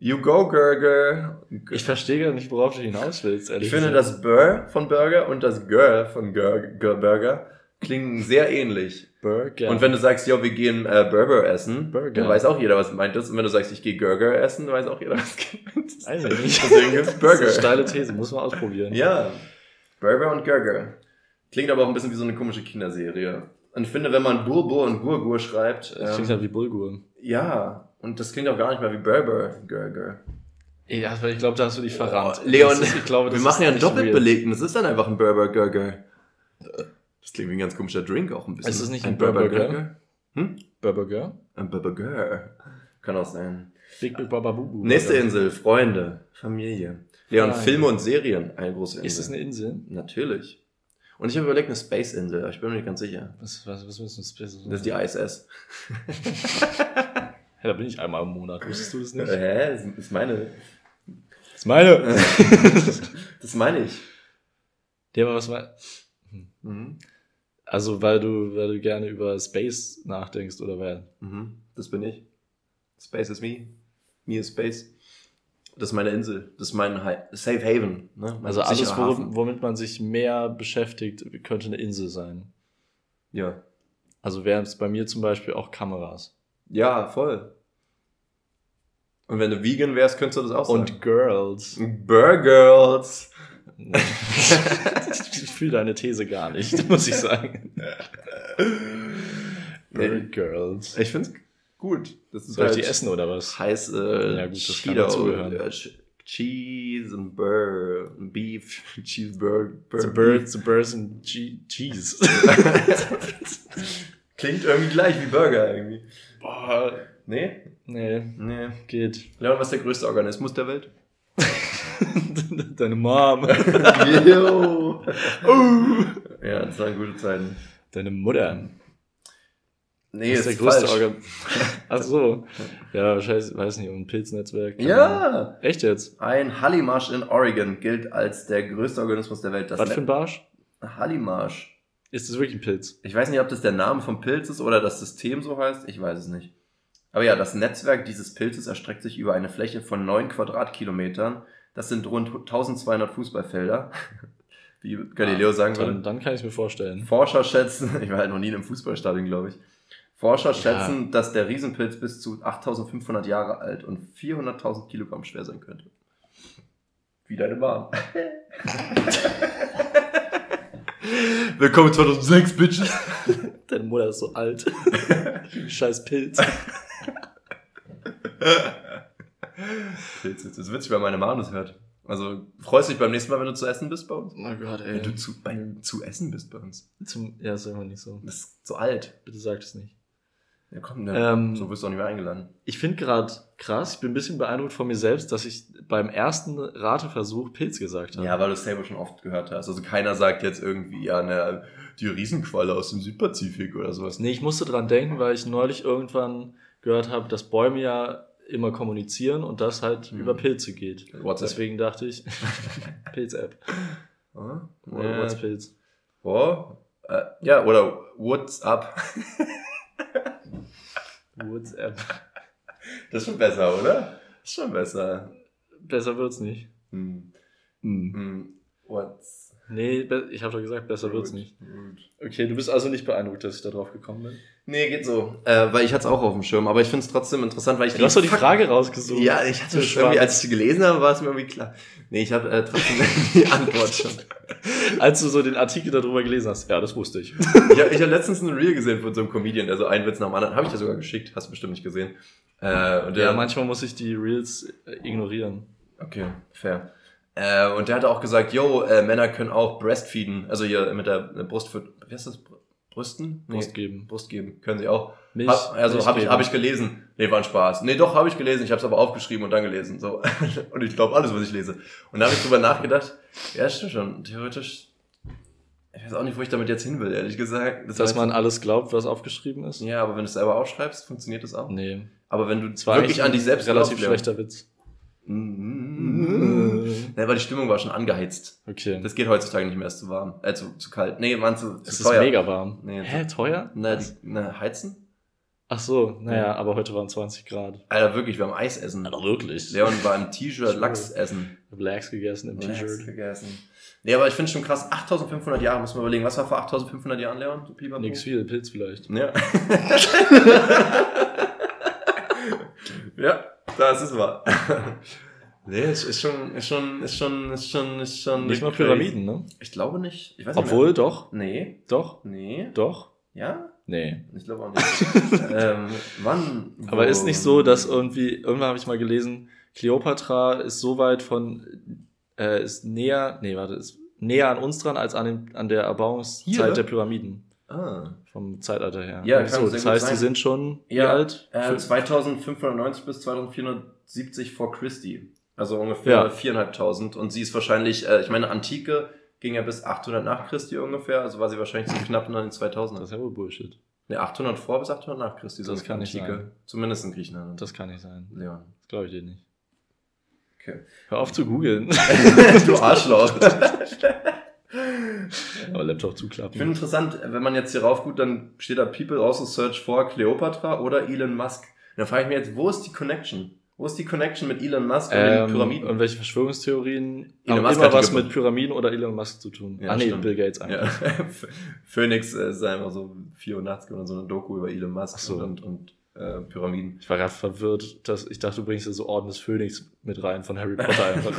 You go, Burger.
Ich verstehe gar nicht, worauf du hinaus willst, ehrlich
Ich finde,
gesagt.
das Burr von Burger und das Girl von Girl, Girl Burger klingen sehr ähnlich.
Burger.
Und wenn du sagst, ja, wir gehen äh, Burger essen,
Burger.
dann weiß auch jeder, was gemeint ist. Und wenn du sagst, ich gehe Burger essen, dann weiß auch jeder, was gemeint ist.
Weiß ich nicht.
Deswegen gibt's
Das
Burger.
ist eine steile These, muss man ausprobieren.
Ja, Burger und Gurger. Klingt aber auch ein bisschen wie so eine komische Kinderserie. Und ich finde, wenn man Burbur und Gurgur schreibt,
Das klingt
ähm,
halt wie Bulgur.
ja, und das klingt auch gar nicht mehr wie Burger, Gurger.
Ja, ich glaube, da hast du dich verrannt.
Oh, Leon,
Das ist, ich glaube, das
wir machen
ist
ja einen
nicht
doppelt
real.
belegten, das ist dann einfach ein Burger Gurger. Das klingt wie ein ganz komischer Drink auch ein bisschen.
Ist es nicht ein Burger
Gurger? Hm?
Burger.
Ein Burger. Kann auch sein.
Big Big Baba Bubu.
Nächste. Insel, Freunde, Familie. Leon,
Freunde.
Filme und Serien, eine große Insel.
Ist das eine Insel?
Natürlich. Und ich habe überlegt, eine Space-Insel, aber ich bin mir nicht ganz sicher.
Was, was, was willst du Space?
Das ist die ISS.
Ja, da bin ich einmal im Monat. Wusstest du das nicht?
Hä? Das ist meine.
Das ist meine.
Das meine ich.
Ja, aber was mein...
Mhm.
Also, weil du, weil du gerne über Space nachdenkst, oder wer?
Mhm. Das bin ich. Space is me. Me is Space. Das ist meine Insel. Das ist mein Safe Haven. Ne? Mein
Also alles,
sicherer
wo,
Hafen.
womit man sich mehr beschäftigt, könnte eine Insel sein.
Ja.
Also wären es bei mir zum Beispiel auch Kameras.
Ja, voll. Und wenn du vegan wärst, könntest du das auch sagen.
Und Girls.
Burgers.
ich fühle deine These gar nicht, muss ich sagen.
Nee.
Girls.
Ich find's gut. Das ist
Soll ich
halt
die essen oder was?
heiß äh,
Ja, gut, das kann
Cheeto,
dazugehören.
äh, Ch- Cheese und Burr, Beef, Cheeseburger.
The birds, the birds and che- cheese.
Klingt irgendwie gleich wie Burger irgendwie.
Boah.
Nee?
Nee,
Nee.
geht.
Leon, was ist der größte Organismus der Welt?
Deine Mom.
Yo. Ja, das waren gute Zeiten.
Deine Mutter.
Nee,
Das
ist,
ist der größte
falsch.
Organ. Ach so. Ja, wahrscheinlich, weiß nicht, um ein Pilznetzwerk.
Ja.
Echt jetzt?
Ein Hallimarsch in Oregon gilt als der größte Organismus der Welt. Das
Was für ein Barsch?
Hallimarsch.
Ist das wirklich ein Pilz?
Ich weiß nicht, ob das der Name vom Pilz ist oder das System so heißt. Ich weiß es nicht. Aber ja, das Netzwerk dieses Pilzes erstreckt sich über eine Fläche von 9 Quadratkilometern. Das sind rund 1200 Fußballfelder. Wie Galileo sagen
Dann,
würde.
dann kann ich es mir vorstellen.
Forscher schätzen, ich war halt noch nie in einem Fußballstadion, glaube ich. Forscher schätzen, dass der Riesenpilz bis zu 8500 Jahre alt und 400.000 Kilogramm schwer sein könnte. Wie deine Mom. Willkommen 2006, Bitches.
Deine Mutter ist so alt. Scheiß Pilz.
Pilz, Das ist witzig, weil meine Mom das hört. Also freust du dich beim nächsten Mal, wenn du zu essen bist bei uns?
Oh Gott, ey.
Wenn du zu, bei, zu essen bist bei uns.
Zum, ja, sag mal nicht so.
Das ist so alt.
Bitte sag es nicht.
Ja, komm, ne,
Ähm,
so wirst du auch nicht mehr eingeladen.
Ich finde gerade krass, ich bin ein bisschen beeindruckt von mir selbst, dass ich beim ersten Rateversuch Pilz gesagt habe.
Ja, weil du es selber schon oft gehört hast. Also keiner sagt jetzt irgendwie, ja, ne, die Riesenqualle aus dem Südpazifik oder sowas.
Nee, ich musste dran denken, weil ich neulich irgendwann gehört habe, dass Bäume ja immer kommunizieren und das halt
Mhm.
über Pilze geht.
WhatsApp.
Deswegen dachte ich, Pilz-App.
Ah,
Oder
äh,
What's Pilz?
oh, äh, ja, oder What's up?
WhatsApp.
Das ist schon besser, oder? Das ist schon besser.
Besser wird's nicht.
Hm.
Hm.
Hm. What's
Nee, ich habe doch gesagt, besser wird's nicht.
gut.
Okay, du bist also nicht beeindruckt, dass ich da drauf gekommen bin.
Nee, geht so. Äh, weil ich hatte es auch auf dem Schirm, aber ich finde es trotzdem interessant, weil ich
Du hast doch die Frage rausgesucht.
Ja, ich hatte es irgendwie, als ich sie gelesen habe, war es mir irgendwie klar. Nee, ich habe äh, trotzdem die Antwort schon.
Als du so den Artikel darüber gelesen hast, ja, das wusste ich.
Ich habe ich hab letztens ein Reel gesehen von so einem Comedian, der so einen Witz nach dem anderen, habe ich dir sogar geschickt, hast du bestimmt nicht gesehen. Äh, und der,
Ja, manchmal muss ich die Reels äh, ignorieren.
Okay, fair. Äh, und der hatte auch gesagt, yo, äh, Männer können auch breastfeeden, also hier mit der äh, Brust für, wie heißt das? Br- Brüsten? Nee,
Brust geben.
Brust geben, können sie auch.
Milch,
Hab, also habe ich, hab ich gelesen. Nee, war ein Spaß. Nee, doch, habe ich gelesen. Ich habe es aber aufgeschrieben und dann gelesen. So. Und ich glaube alles, was ich lese. Und da habe ich drüber nachgedacht. Ja, stimmt schon. Theoretisch. Ich weiß auch nicht, wo ich damit jetzt hin will, ehrlich gesagt. Das
Dass
heißt-
man alles glaubt, was aufgeschrieben ist?
Ja, aber wenn du es selber aufschreibst, funktioniert das auch.
Nee.
Aber wenn du
Das war
wirklich an dich selbst
relativ
glaubst,
schlechter Witz.
Mhm. Nee, weil die Stimmung war schon angeheizt.
Okay.
Das geht heutzutage nicht mehr, ist zu warm. Äh, zu, zu kalt. Nee, man, zu,
es
zu
ist
teuer.
mega warm.
Nee,
Hä, teuer?
Na, die, na, heizen?
Ach so, naja, aber heute waren 20 Grad.
Alter, wirklich, wir haben Eis essen.
Alter, wirklich.
Leon war im T-Shirt Lachs essen.
Ich hab Lachs gegessen im
Lachs
T-Shirt.
gegessen. Nee, aber ich finde schon krass, 8500 Jahre, muss man überlegen. Was war vor 8500 Jahren, Leon? Pipapo?
Nix viel, Pilz vielleicht.
Ja. ja, das ist wahr. Nee, es ist schon, ist schon, ist schon, ist schon, ist schon.
Nicht mal. Pyramiden, ne?
Ich glaube nicht. Ich weiß nicht
Obwohl, doch,
Mehr. Nee.
doch,
Nee.
doch.
Ja?
Nee.
Ich glaube auch nicht. ähm, wann?
Aber
wo-
ist nicht so, dass irgendwie, irgendwann habe ich mal gelesen, Kleopatra ist so weit von, äh, ist näher, nee, warte, ist näher an uns dran als an, dem, an der Erbauungszeit
Hier?
der Pyramiden.
Ah.
Vom Zeitalter her.
Ja,
so,
kann sehr
das
gut
heißt,
sein.
die sind schon wie
Ja,
alt?
Äh,
Für-
2590 bis 2470 vor Christi. Also ungefähr
Ja.
4.500. Und sie ist wahrscheinlich, äh, ich meine, Antike ging ja bis 800 nach Christi ungefähr. Also war sie wahrscheinlich so knapp an den 2000
das ist ja wohl Bullshit.
Ne, 800 vor bis 800 nach Christi.
Das kann nicht sein.
Zumindest in Griechenland.
Das kann nicht sein.
ja.
Das glaube ich dir nicht.
Okay.
Hör auf zu googeln.
du Arschloch.
Aber Laptop
Ich finde
zuklappen.
interessant, wenn man jetzt hier rauf gut, dann steht da People also search for Cleopatra oder Elon Musk. Dann frage ich mich jetzt, wo ist die Connection? Wo ist die Connection mit Elon Musk und den
Ähm,
Pyramiden?
und welche Verschwörungstheorien
Elon
haben
Musk
immer was mit Pyramiden oder Elon Musk zu tun?
Ja,
ah nee. Bill Gates
Ja.
einfach.
Phoenix äh, ist einfach so 4 Uhr nachts oder so eine Doku über Elon Musk
so.
und, und äh, Pyramiden.
Ich war gerade verwirrt, dass ich dachte, du bringst ja so Orden des Phönix mit rein von Harry Potter einfach.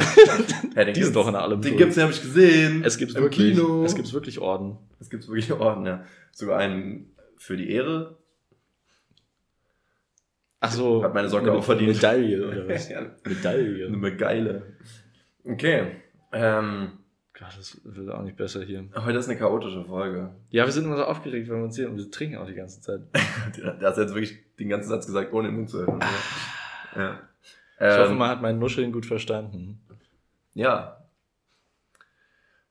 Ja, den
Die sind doch in allem
Den gibt's, den habe ich gesehen.
es gibt
Im
wirklich,
Kino.
es gibt wirklich Orden.
Es gibt wirklich Orden, ja. Sogar einen für die Ehre.
Ach so.
Hat meine Socke
eine
auch verdient.
Medaille oder was?
Ja, Eine
Medaille.
Okay. Ähm,
Gott, das wird auch nicht besser hier.
heute ist eine chaotische Folge.
Ja, wir sind immer so aufgeregt, wenn wir uns sehen und wir trinken auch die ganze Zeit.
Der hast jetzt wirklich den ganzen Satz gesagt, ohne den Mund zu öffnen. Ja.
Ich hoffe,
Ähm,
man hat mein Nuscheln gut verstanden.
ja.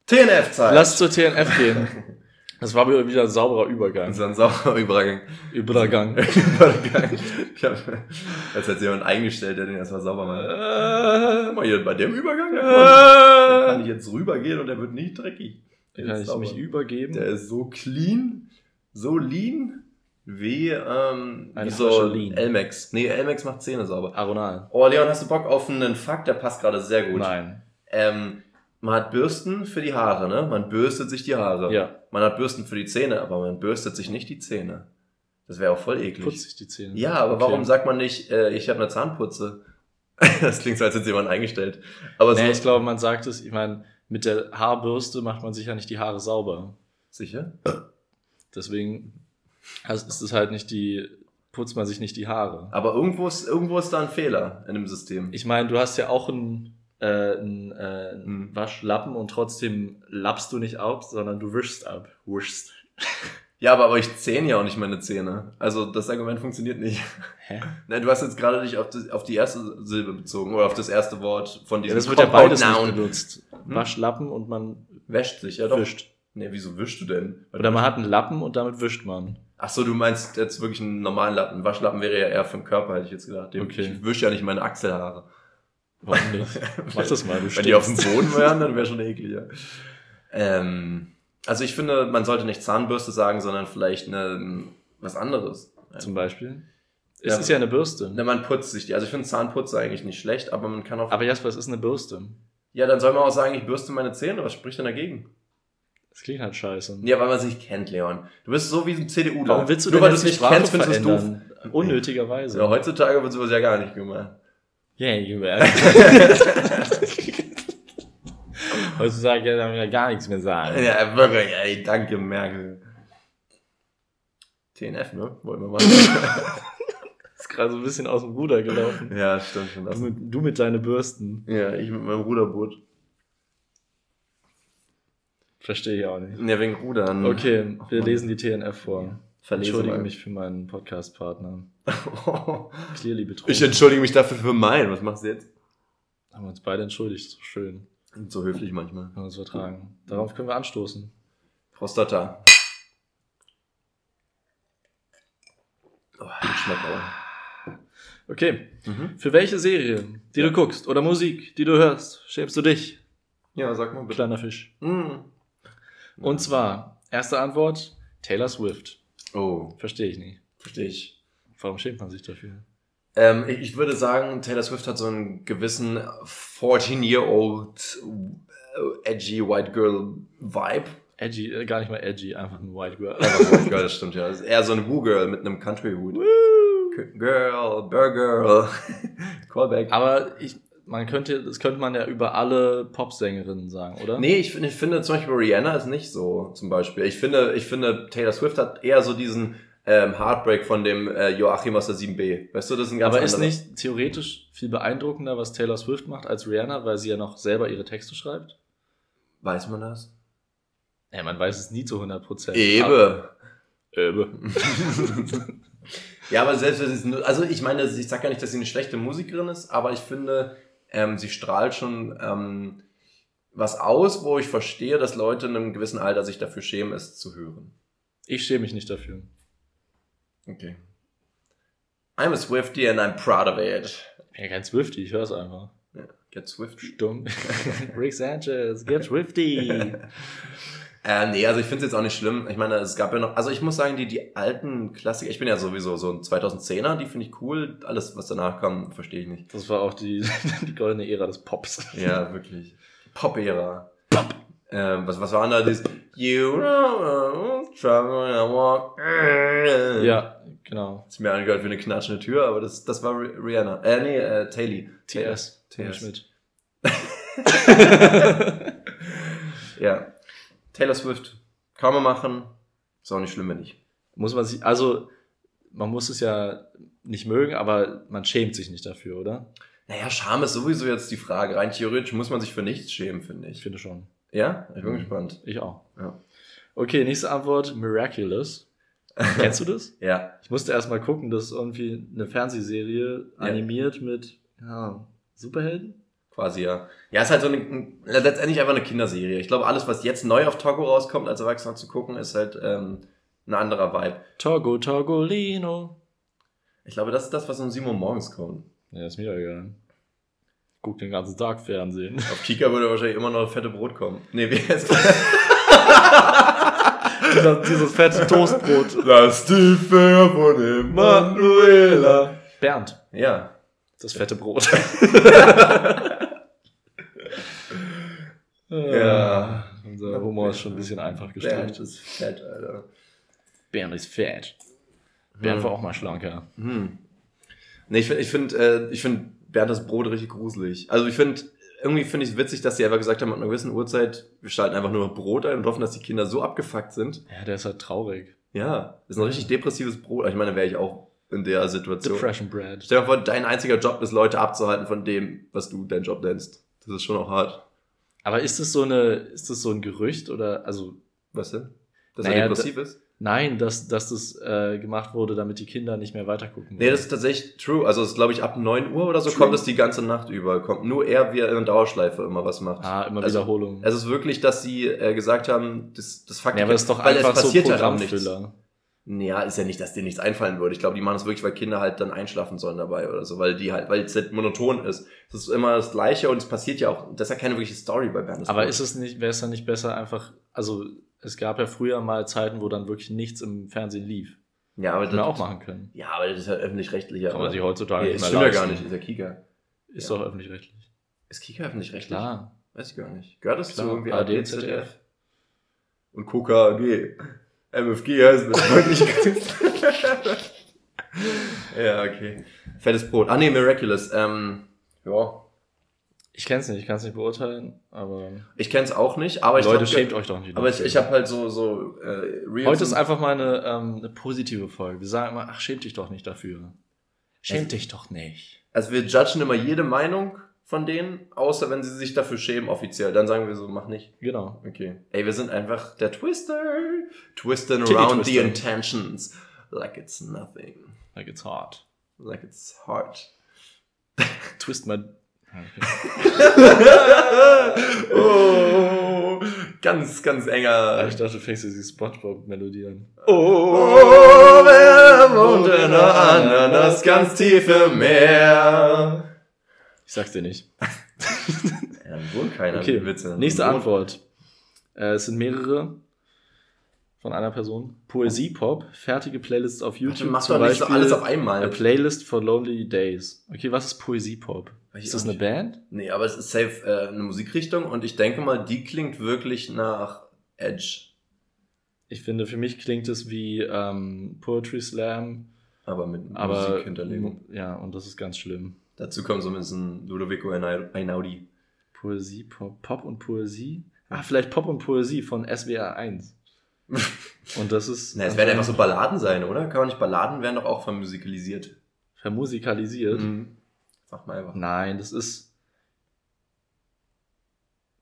TNF-Zeit.
Lass zur TNF gehen. Das war wieder ein sauberer Übergang.
Das war ein sauberer Übergang.
Übergang.
Übergang. Ich hab, als hätte jemand eingestellt, der den erstmal sauber macht. Guck mal hier, bei dem Übergang, kann, da kann ich jetzt rübergehen und der wird nicht dreckig. Der
Kann ich
sauber.
mich übergeben?
Der ist so clean, so lean, wie, ähm,
Eine
wie so. Elmex. Nee, Elmex macht Zähne sauber.
Aronal.
Oh, Leon, hast du Bock auf einen Fakt? Der passt gerade sehr gut.
Nein.
Ähm, man hat Bürsten für die Haare, ne? Man bürstet sich die Haare.
Ja.
Man hat Bürsten für die Zähne, aber man bürstet sich nicht die Zähne. Das wäre auch voll eklig.
Putzt sich die Zähne.
Ja, aber
Okay.
warum sagt man nicht, äh, ich habe eine Zahnputze? das klingt so, als hätte jemand eingestellt. Aber so
Nee, ich glaube, man sagt es, ich meine, mit der Haarbürste macht man sich ja nicht die Haare sauber.
sicher.
Deswegen also ist es halt nicht die, putzt man sich nicht die Haare.
Aber irgendwo ist, irgendwo ist da ein Fehler in dem System.
Ich meine, du hast ja auch einen, äh, einen, äh, einen
Hm.
Waschlappen und trotzdem lappst du nicht ab, sondern du wischst ab. Wischst.
ja, aber, aber ich zähne ja auch nicht meine Zähne. Also das Argument funktioniert nicht.
Hä?
Nein, du hast jetzt gerade dich auf, das, auf die erste Silbe bezogen oder auf das erste Wort von
Ja,
diesem
das wird ja beides nicht benutzt. Waschlappen und man
Wäscht sich, ja doch.
wischt.
Nee, wieso wischst du denn?
Oder man hat einen Lappen und damit wischt man.
Ach so, du meinst jetzt wirklich einen normalen Lappen. Waschlappen wäre ja eher für den Körper, hätte ich jetzt gedacht. Dem-
Okay.
Ich wische ja nicht meine Achselhaare.
Warum nicht? Mach das mal, du
Wenn die auf dem. Boden wären, dann wäre schon eklig, ja. Ähm, also ich finde, man sollte nicht Zahnbürste sagen, sondern vielleicht eine, was anderes.
Zum Beispiel. Es
Ja.
ist ja eine Bürste.
Na, man putzt sich die. Also ich finde Zahnputze eigentlich nicht schlecht, aber man kann auch...
Aber Jasper, es ist eine Bürste.
ja, dann soll man auch sagen, ich bürste meine Zähne. Was spricht denn dagegen?
Das klingt halt scheiße.
Ja, weil man sich kennt, Leon. Du bist so wie ein CDU.
Warum willst du
Nur
denn
weil du es nicht
Sprache
kennst, findest du es doof.
Unnötigerweise.
Ja, heutzutage wird sowas ja gar nicht gemacht.
Yeah, you man. Heutzutage darf man ja gar nichts mehr sagen.
Ja, wirklich, ey, danke, Merkel. TNF, ne? Wollen wir mal.
ist gerade so ein bisschen aus dem Ruder gelaufen.
ja, stimmt schon.
Du mit, du mit deinen Bürsten.
Ja, ich mit meinem Ruderboot.
Verstehe ich auch nicht.
Ja, wegen Rudern.
Okay, wir lesen die TNF vor.
Verlese
Entschuldige
mal.
mich für meinen Podcast-Partner. Clearly betrogen.
ich entschuldige mich dafür für meinen. Was machst du jetzt?
Haben wir uns beide entschuldigt. So schön.
So höflich manchmal.
Können wir uns vertragen. Darauf können wir anstoßen.
Prostata. Oh, schmeckt aber.
Okay.
Mhm.
Für welche Serie, die du guckst, oder Musik, die du hörst, schämst du dich?
Ja, sag mal bitte.
Kleiner Fisch.
Mhm.
Und zwar, erste Antwort, Taylor Swift.
Oh,
Verstehe ich nicht.
verstehe ich.
Warum schämt man sich dafür?
Ähm, ich, ich würde sagen, Taylor Swift hat so einen gewissen 14-year-old äh, edgy White Girl Vibe.
Edgy, äh, gar nicht mal edgy, einfach ein White Girl.
Einfach White Girl, das stimmt ja. Das ist eher so eine Woo-Girl mit einem Country-Hut. Girl, Burger, Callback.
Aber ich, man könnte, das könnte man ja über alle Popsängerinnen sagen, oder?
Nee, ich, finde- ich finde zum Beispiel Rihanna ist nicht so, zum Beispiel. Ich finde, ich finde Taylor Swift hat eher so diesen ähm, Heartbreak von dem äh, Joachim aus der 7b. Weißt du, das ist ein ganz
Aber ist
anderer-
nicht theoretisch viel beeindruckender, was Taylor Swift macht als Rihanna, weil sie ja noch selber ihre Texte schreibt?
Weiß man das?
Ja, man weiß es nie zu 100 Prozent.
Ebe.
Ebe.
Ja, aber selbst wenn sie es nur, also ich meine, ich sag ja nicht, dass sie eine schlechte Musikerin ist, aber ich finde, ähm, sie strahlt schon ähm, was aus, wo ich verstehe, dass Leute in einem gewissen Alter sich dafür schämen, es zu hören.
Ich schäme mich nicht dafür.
Okay. I'm a Swifty and I'm proud of it.
Ich bin ja kein Swifty, ich höre es einfach.
Ja, get Swifty.
Stumm. Rick Sanchez, get Swifty.
Äh, nee, also ich finde es jetzt auch nicht schlimm. Ich meine, es gab ja noch, also ich muss sagen, die, die alten Klassiker, ich bin ja sowieso so ein 2010er, die finde ich cool. Alles, was danach kam, verstehe ich nicht.
Das war auch die, die goldene Ära des Pops.
Ja, wirklich. Pop-Ära. Pop. Ähm, was, was war denn da? Dieses You know, when I walk.
Ja, genau.
Ist mir angehört wie eine knatschende Tür, aber das, das war Ri- Rihanna. Äh, nee, äh, Taylor.
TS.
TS.
Schmidt.
Ja. Taylor Swift. Kann man machen. Ist auch nicht schlimm, wenn nicht.
Muss man sich, also, man muss es ja nicht mögen, aber man schämt sich nicht dafür, oder?
Naja, Scham ist sowieso jetzt die Frage. Rein theoretisch muss man sich für nichts schämen, finde
Ich
ich.
finde schon.
Ja? Ich bin
Mhm.
gespannt.
Ich auch.
Ja.
Okay, nächste Antwort, Miraculous. Kennst du das?
Ja.
Ich musste erst mal gucken, das ist irgendwie eine Fernsehserie
Ja.
animiert mit ja, Superhelden.
Quasi, ja. Ja, ist halt so eine, ein- letztendlich einfach eine Kinderserie. Ich glaube, alles, was jetzt neu auf Togo rauskommt, als Erwachsener zu gucken, ist halt ähm, ein anderer Vibe.
Togo Togolino.
Ich glaube, das ist das, was um 7 Uhr morgens kommt.
Ja, ist mir egal. Guck den ganzen Tag Fernsehen.
Auf Kika würde wahrscheinlich immer noch fette Brot kommen. Nee, wie heißt
Dieser, dieses fette Toastbrot.
Die Finger von dem Manuela.
Bernd,
Ja.
das fette Brot.
Ja.
Unser Humor ist schon ein bisschen einfach
Bernd
gestrickt.
ist fett, Alter.
Bernd ist fett. Bernd
Hm.
war auch mal schlanker.
Hm. Nee, ich finde, ich finde, äh, ich finde Bernd das Brot richtig gruselig. Also ich finde, irgendwie finde ich es witzig, dass sie einfach gesagt haben, an einer gewissen Uhrzeit, wir schalten einfach nur Brot ein und hoffen, dass die Kinder so abgefuckt sind.
Ja, der ist halt traurig.
Ja, ist ein richtig depressives Brot. Ich meine, wäre ich auch in der Situation.
Depression Bread.
Stell dir vor, dein einziger Job ist, Leute abzuhalten von dem, was du deinen Job nennst. Das ist schon auch hart.
Aber ist das so eine, ist das so ein Gerücht oder, also,
Was denn? Dass
Naja,
er depressiv ist?
nein, dass, dass das äh, gemacht wurde, damit die Kinder nicht mehr weitergucken.
Nee, das ist tatsächlich true. Also es ist, glaube ich, ab 9 Uhr oder so
True.
kommt es die ganze Nacht über. Kommt nur er, wie er in Dauerschleife immer was macht.
ah, immer
Also,
Wiederholung.
Es ist wirklich, dass sie äh, gesagt haben, das, das fuckt
ja, aber das ist doch
weil
einfach
es passiert
so. Programmfüller.
Ja, ist ja nicht, dass dir nichts einfallen würde. Ich glaube, die machen es wirklich, weil Kinder halt dann einschlafen sollen dabei oder so, weil die halt, weil es halt monoton ist. Es ist immer das Gleiche und es passiert ja auch. Das ist ja keine wirkliche Story bei Bernd.
Aber ist es nicht, wäre es dann nicht besser einfach, also es gab ja früher mal Zeiten, wo dann wirklich nichts im Fernsehen lief.
ja, aber
Hätten wir
das,
auch machen können.
ja, aber das ist ja öffentlich-rechtlicher.
Kann man sich heutzutage
nee,
nicht
das
mehr
stimmt ja
leisten.
gar nicht, ist ja Kika.
Ist
Ja.
doch öffentlich-rechtlich.
Ist Kika öffentlich-rechtlich?
Klar.
Weiß ich gar nicht. Gehört das
Klar,
zu irgendwie
ZDF?
ZDF? Und KKG. MFG heißt das wirklich. ja, okay. Fettes Brot. Ah, nee, Miraculous. Ähm, ja.
Ich kenn's nicht, ich kann es nicht beurteilen, aber
Ich kenn's auch nicht, aber ich
Leute,
glaub,
schämt euch doch nicht.
Aber ich, ich habe halt so, so äh, Reels
Heute ist einfach mal eine, ähm, eine positive Folge. Wir sagen immer, ach, schäm dich doch nicht dafür. Schäm
Es-
dich doch nicht.
Also wir judgen immer jede Meinung von denen, außer wenn sie sich dafür schämen, offiziell. Dann sagen wir so, mach nicht.
Genau.
Okay. Ey, wir sind einfach der Twister. Twisting
Titty
around the intentions. Like it's nothing.
Like it's hard.
Like it's hard.
Twist my... Okay.
oh, ganz, ganz enger.
Ich dachte, du fängst jetzt die Spongebob-Melodie an.
Oh, wer wohnt in Ananas ganz tief im Meer?
Ich sag's dir nicht.
Ja, dann wohnt keiner.
Okay,
Witze.
nächste Antwort. Äh, es sind mehrere. von einer Person. Poesie-Pop, fertige Playlists auf YouTube.
mach doch nicht so alles auf einmal.
A Playlist for Lonely Days. Okay, was ist Poesie-Pop? Ist das eine Band?
Nee, aber es ist safe äh, eine Musikrichtung und ich denke mal, die klingt wirklich nach Edge.
Ich finde, für mich klingt es wie ähm, Poetry Slam,
Aber mit
aber
Musikhinterlegung.
ja, und das ist ganz schlimm.
Dazu kommt so ein bisschen Ludovico Einau- Einaudi.
Poesie, Pop, Pop und Poesie? Ah, vielleicht Pop und Poesie von SWR 1. und das ist
Na, es werden einfach so Balladen sein, oder? Kann man nicht Balladen werden doch auch vermusikalisiert.
vermusikalisiert.
Mhm. Sag mal einfach.
Nein, das ist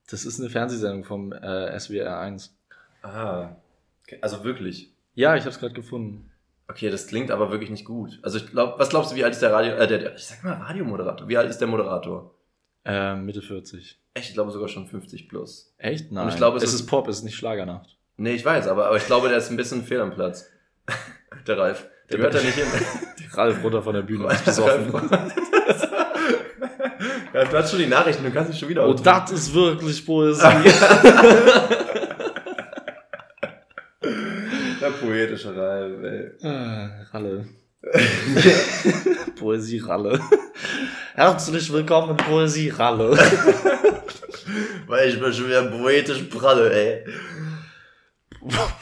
das ist eine Fernsehsendung vom äh, SWR 1.
Ah. Also wirklich.
Ja, ich habe es gerade gefunden.
Okay, das klingt aber wirklich nicht gut. Also ich glaube, was glaubst du, wie alt ist der Radio, äh, der, der, ich sag mal Radiomoderator. Wie alt ist der Moderator?
Äh, Mitte 40.
Echt, ich glaube sogar schon 50 plus.
Echt? Nein.
ich glaube, es
es
ist-
ist Pop, es ist nicht Schlagernacht.
Nee, ich weiß, aber, aber ich glaube, der ist ein bisschen fehl am Platz. Der Ralf. Der gehört da nicht hin.
Ralf runter von der Bühne, ist besoffen.
Ja, du hast schon die Nachrichten, du kannst dich schon wieder
Oh, das ist wirklich Poesie.
Der poetische Ralf, ey.
Ah, Ralle. Poesie Ralle. Herzlich willkommen, Poesie Ralle.
Weil ich bin schon wieder poetisch pralle, ey.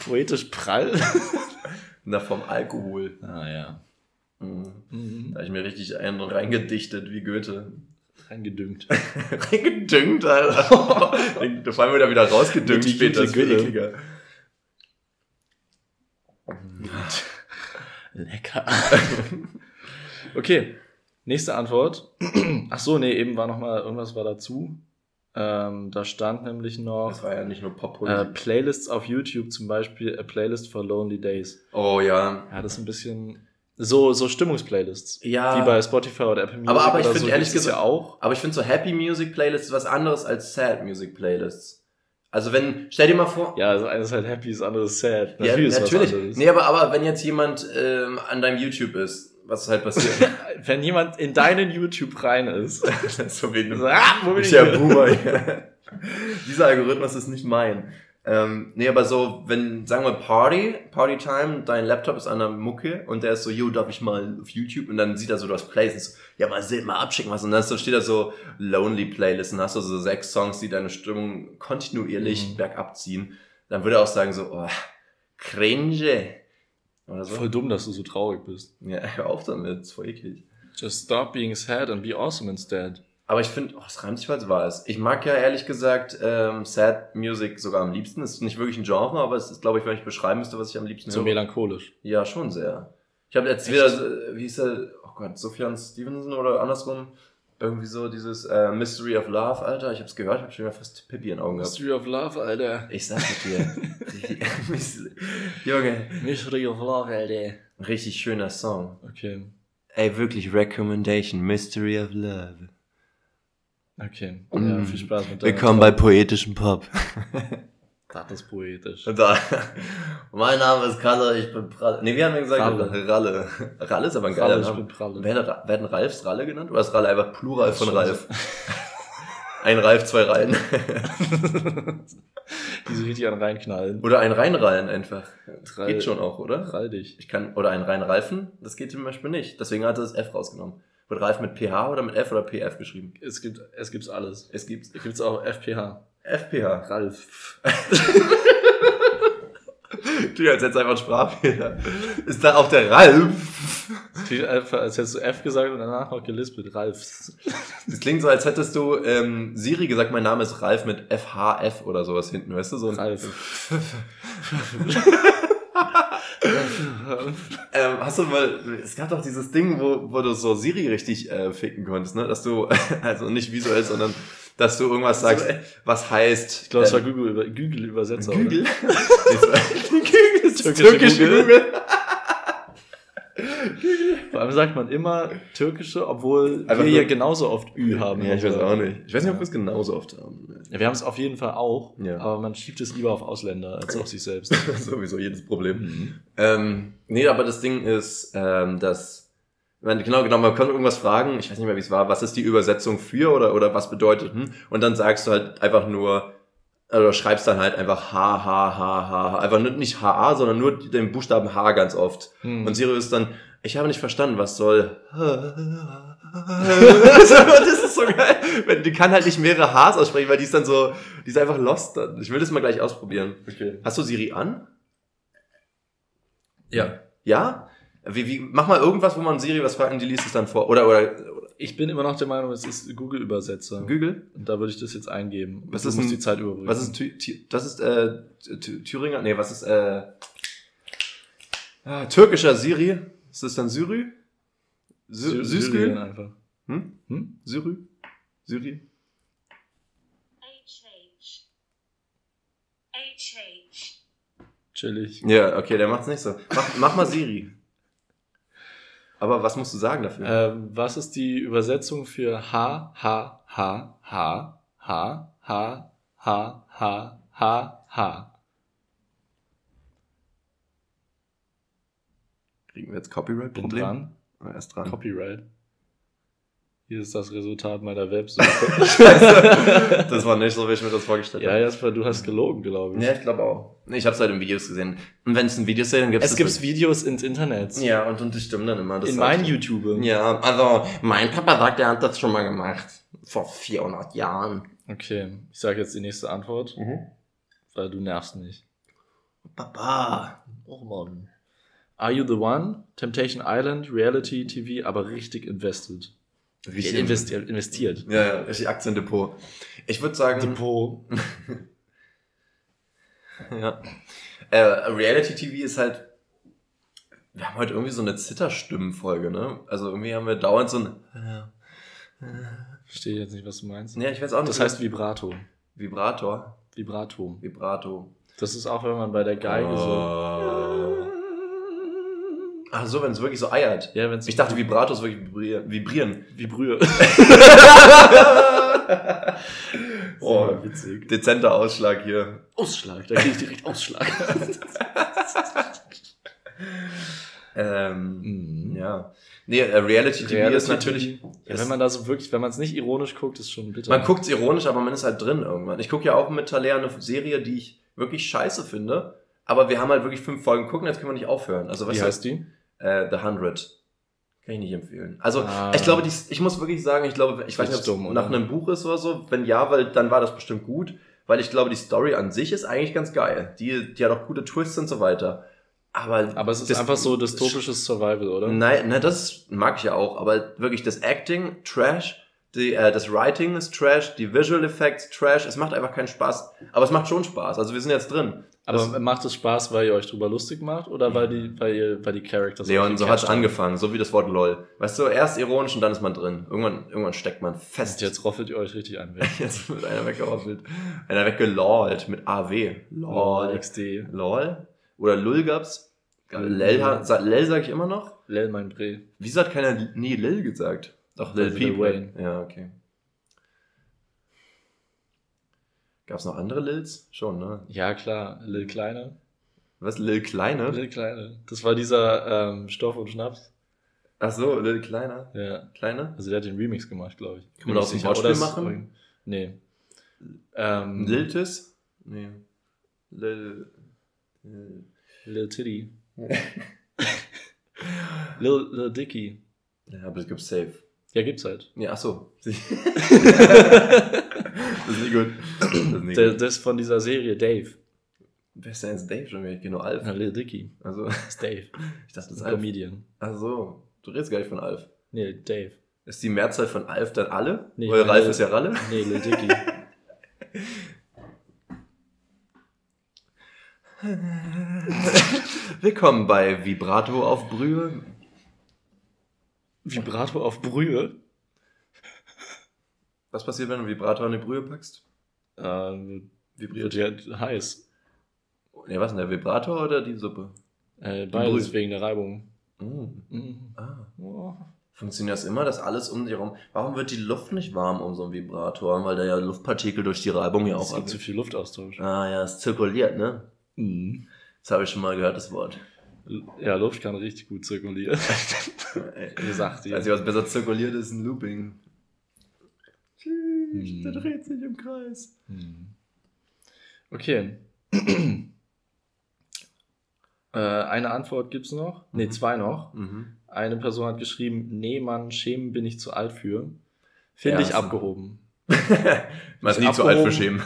Poetisch prall.
Na, vom Alkohol.
Ah ja.
Mhm.
Mhm.
Da hab ich mir richtig einen reingedichtet, wie Goethe.
Reingedüngt.
Reingedüngt, Alter. da fallen wir da wieder rausgedüngt später. Das ekliger.
Lecker. okay, nächste Antwort. Ach so, nee, eben war noch mal irgendwas war dazu. Ähm, da stand nämlich noch
Das war ja nicht nur pop
äh, Playlists auf YouTube, zum Beispiel a Playlist for Lonely Days.
Oh ja.
Ja, das ist ein bisschen so so Stimmungsplaylists.
Ja.
Wie bei Spotify oder Apple Music.
Aber- aber ich
oder
find
so
ehrlich
es ja
gesagt-
auch.
Aber ich finde so Happy Music Playlists ist was anderes als Sad Music Playlists. Also wenn, stell dir mal vor,
Ja, also eines ist halt happy, das andere ist sad.
Ja,
Natürlich ist
natürlich. Nee, aber, aber wenn jetzt jemand ähm, an deinem YouTube ist, was halt passiert.
Wenn jemand in deinen YouTube rein ist,
ist so wie
so, ah, wo bin
ich
ich hier?
Boomer. Ja. Dieser Algorithmus ist nicht mein. Ähm, nee, aber so, wenn, sagen wir Party, Party Time, dein Laptop ist an der Mucke und der ist so, yo, darf ich mal auf YouTube? Und dann sieht er so, du hast Playlists, so, ja, mal sehen, mal abschicken was. Und dann so steht da so Lonely Playlist und hast du so sechs Songs, die deine Stimmung kontinuierlich
Mhm.
bergab ziehen. Dann würde er auch sagen so, oh, cringe. Oder so.
Voll dumm, dass du so traurig bist.
Ja, hör auf damit, ist voll eklig.
Just stop being sad and be awesome instead.
Aber ich finde, oh, es reimt sich, weil es wahr ist. Ich mag ja ehrlich gesagt ähm, Sad Music sogar am liebsten. Ist nicht wirklich ein Genre, aber es ist, glaube ich, wenn ich beschreiben müsste, was ich am liebsten
So
höre.
melancholisch.
Ja, schon sehr. Ich habe jetzt
Echt?
wieder, äh, wie hieß der, oh Gott, Sufjan Stevenson oder andersrum, irgendwie so dieses äh, Mystery of Love, Alter. Ich habe es gehört, ich habe schon wieder fast Pippi in den Augen gehabt.
Mystery of Love, Alter.
Ich sag es dir. Junge,
Mystery of Love, Alter.
richtig schöner Song.
Okay.
Ey, wirklich Recommendation, Mystery of Love.
Okay.
Mm.
Ja, viel Spaß mit deiner
Willkommen bei poetischem Pop.
Das ist poetisch.
Da. Mein Name ist Kalle, ich bin Pralle. Nee, wir haben ja gesagt,
Ralle.
Ralle. Ralle, ist aber ein geiler
Ralle, ich
Name.
bin Pralle.
Werden, werden Ralfs Ralle genannt oder ist Ralle einfach Plural von Ralf? Ein Ralf, zwei Rallen.
Die so richtig an reinknallen.
oder ein Reinrallen einfach.
Rall-
Geht schon auch, oder?
Rall dich.
Ich kann, oder ein Reinralfen, das geht zum Beispiel nicht. Deswegen hat er das F rausgenommen. Wird Ralf mit PH oder mit F oder PF geschrieben?
Es gibt, es gibt's alles.
Es gibt's
Es gibt's auch FPH.
FPH.
Ralf.
Du, als jetzt einfach ein Sprachfehler. Ist da auch der Ralf?
Klingt einfach, als hättest du F gesagt und danach noch gelispelt. Ralfs.
Das klingt so, als hättest du ähm, Siri gesagt, mein Name ist Ralf mit FHF oder sowas hinten, weißt du? So ein,
Ralf.
Ähm, hast du mal, es gab doch dieses Ding, wo, wo du so Siri richtig äh, ficken konntest, ne? Dass du, also nicht visuell, sondern dass du irgendwas sagst, was heißt.
Ich glaube, es war
äh,
Google, Google Übersetzer.
Google. Google ist
Türkische
türkische
Google.
Google.
Vor allem sagt man immer türkische, obwohl
Einfach
wir ja genauso oft Ü haben.
Ja, ich weiß auch nicht. Ich weiß nicht, ob wir es genauso oft haben.
Ja, wir haben es auf jeden Fall auch,
Ja.
aber man schiebt es lieber auf Ausländer als auf sich selbst.
Sowieso jedes Problem.
Mhm.
Ähm, nee, aber das Ding ist, ähm, dass, meine, genau, genau, man kann irgendwas fragen, ich weiß nicht mehr, wie es war, was ist die Übersetzung für oder, oder was bedeutet, hm? Und dann sagst du halt einfach nur, Also schreibst dann halt einfach H, H, H, H, H. Einfach nicht HA, sondern nur den Buchstaben H ganz oft.
Hm.
Und Siri ist dann, ich habe nicht verstanden, was soll. das ist so geil. Die kann halt nicht mehrere Hs aussprechen, weil die ist dann so, die ist einfach lost dann. Ich will das mal gleich ausprobieren.
Okay.
Hast du Siri an?
Ja.
Ja? Wie, wie, mach mal irgendwas, wo man Siri was fragt und die liest es dann vor. Oder, oder, oder
Ich bin immer noch der Meinung, es ist Google-Übersetzer.
Google?
Und da würde ich das jetzt eingeben.
Was
du
ist
musst
ein-
die Zeit überbrücken.
Was ist, das ist, äh, Thü- Thüringer? Nee, was ist, äh, ah, türkischer Siri? Ist das dann Syri? Sy
Sy- Syrien einfach.
Hm?
Hm?
Syri? Syri?
HH. HH.
Chillig.
Ja, okay, der macht's nicht so. Mach, mach mal Siri. Aber was musst du sagen dafür?
Ähm, was ist die Übersetzung für H, H, H, H, H, H, H, H, H, H?
Kriegen wir jetzt Copyright-Problem? Erst dran.
Copyright. Hier ist das Resultat meiner Websuche.
Scheiße. Das war nicht so, wie ich mir das vorgestellt
ja,
habe.
Jasper, du hast gelogen, glaube ich.
Ja, ich glaube auch. Ich habe es halt in Videos gesehen. Und wenn es in Videos sehe, dann gibt
Es gibt Videos ins Internet.
Ja, und, und die stimmen dann immer. Das
in meinen. YouTube.
Ja, also mein Papa sagt, er hat das schon mal gemacht. Vor 400 Jahren.
Okay, ich sage jetzt die nächste Antwort, weil du nervst mich.
Papa.
Oh Mann. Are You the One? Temptation Island, Reality TV, aber richtig invested.
Richtig
investiert. investiert.
Ja, ja, richtig Aktiendepot. Ich würde sagen,
Depot.
ja. Äh, Reality TV ist halt. Wir haben heute irgendwie so eine Zitterstimmenfolge, ne? Also irgendwie haben wir dauernd so ein.
Verstehe jetzt nicht, was du meinst.
Ja, ich weiß auch nicht.
Das heißt Vibrato.
Vibrator.
Vibrato.
Vibrato.
Das ist auch, wenn man bei der Geige so.
Ach so, wenn es wirklich so eiert.
Ja, wenn es
Ich dachte, Vibratos wirklich vibrieren. vibrieren.
Vibrühe.
Oh,
witzig.
Dezenter Ausschlag hier.
Ausschlag, da kriege ich direkt Ausschlag.
Ähm,
Mhm.
ja. Nee, äh, Reality TV
Reality
ist natürlich.
Ja, wenn man da so wirklich, wenn man es nicht ironisch guckt, ist schon bitter.
Man guckt's ironisch, aber man ist halt drin irgendwann. Ich gucke ja auch mit Talea eine Serie, die ich wirklich scheiße finde. Aber wir haben halt wirklich fünf Folgen gucken, jetzt können wir nicht aufhören. Also was
Wie heißt die?
Äh, The Hundred. Kann ich nicht empfehlen. Also
Ah.
ich glaube, die, ich muss wirklich sagen, ich glaube, ich weiß nicht, ob es nach einem Buch ist oder so. Wenn ja, weil dann war das bestimmt gut. Weil ich glaube, die Story an sich ist eigentlich ganz geil. Die, die hat auch gute Twists und so weiter. Aber,
Aber es ist
das-
einfach so dystopisches Survival, oder?
Nein, nein, das mag ich ja auch, aber wirklich das Acting, Trash, die, äh, das Writing ist Trash, die Visual Effects, Trash, es macht einfach keinen Spaß. Aber es macht schon Spaß, also wir sind jetzt drin.
Aber
Das-
macht es Spaß, weil ihr euch drüber lustig macht oder weil die, weil ihr, weil die Characters
Leon, so
gecatcht haben?
angefangen, so wie das Wort LOL. Weißt du, erst ironisch und dann ist man drin. Irgendwann, irgendwann steckt man fest.
Und jetzt roffelt ihr euch richtig ein.
Jetzt wird einer weggehoffelt. Einer weggelollt mit AW. LOL.
XD.
LOL? Oder Lull gab's? Lel, Lel sag ich immer noch.
Lel mein Bre.
Wieso hat keiner nie Lil gesagt? Doch, Lil Peep.
Wayne.
Ja, okay. Gab's noch andere Lils? Schon, ne?
Ja, klar. Lil Kleine.
Was, Lil Kleine?
Lil Kleine. Das war dieser ähm, Stoff und Schnaps.
Ach so, Lil Kleiner.
Ja.
Kleine?
Also der hat den Remix gemacht, glaube ich.
Kann man aus dem Wortspiel machen?
Nee. Ähm,
Liltis? Nee. Lil... Lil-
Lil Titty. Lil, Lil Dicky.
Ja, aber es gibt safe.
Ja, gibt's halt.
Ja, ach so. das ist nicht gut. Das ist nicht gut.
das von dieser Serie Dave.
Wer ist denn jetzt Dave schon wieder? Ich kenne nur Alf.
Ja, Lil Dicky.
Also,
ist Dave.
ich dachte, das
Das
ist Alf.
Comedian.
Ach so. Du redest gar nicht von Alf.
Nee, Dave.
Ist die Mehrzahl von Alf dann alle?
Nee,
Weil Ralf ist ja Ralle?
Nee, Lil Dicky.
Willkommen bei Vibrato auf Brühe.
Vibrato auf Brühe.
Was passiert, wenn du Vibrator in die Brühe packst?
Ähm,
Vibriert.
wird ja heiß.
Ne, was denn, der Vibrator oder die Suppe?
Äh, beides wegen der Reibung.
Mm.
Mhm.
Ah.
Oh.
Funktioniert das immer, dass alles um dich herum... Warum wird die Luft nicht warm um so einen Vibrator? Weil da ja Luftpartikel durch die Reibung ja
Es
auch...
gibt zu viel Luftaustausch.
Ah ja, es zirkuliert, ne?
Mhm.
Das habe ich schon mal gehört, das Wort.
Ja, Luft kann richtig gut zirkulieren. Gesagt,
Weiß ich, was besser zirkuliert ist, ein Looping.
Hm.
Der dreht sich im Kreis.
Mhm. Okay. äh, eine Antwort gibt's noch. Nee,
Mhm.
zwei noch.
Mhm.
Eine Person hat geschrieben, nee, Mann, schämen bin ich zu alt für. Finde ich
Ja, so-
abgehoben.
Man ist nie zu alt für
abgehoben.
Schämen.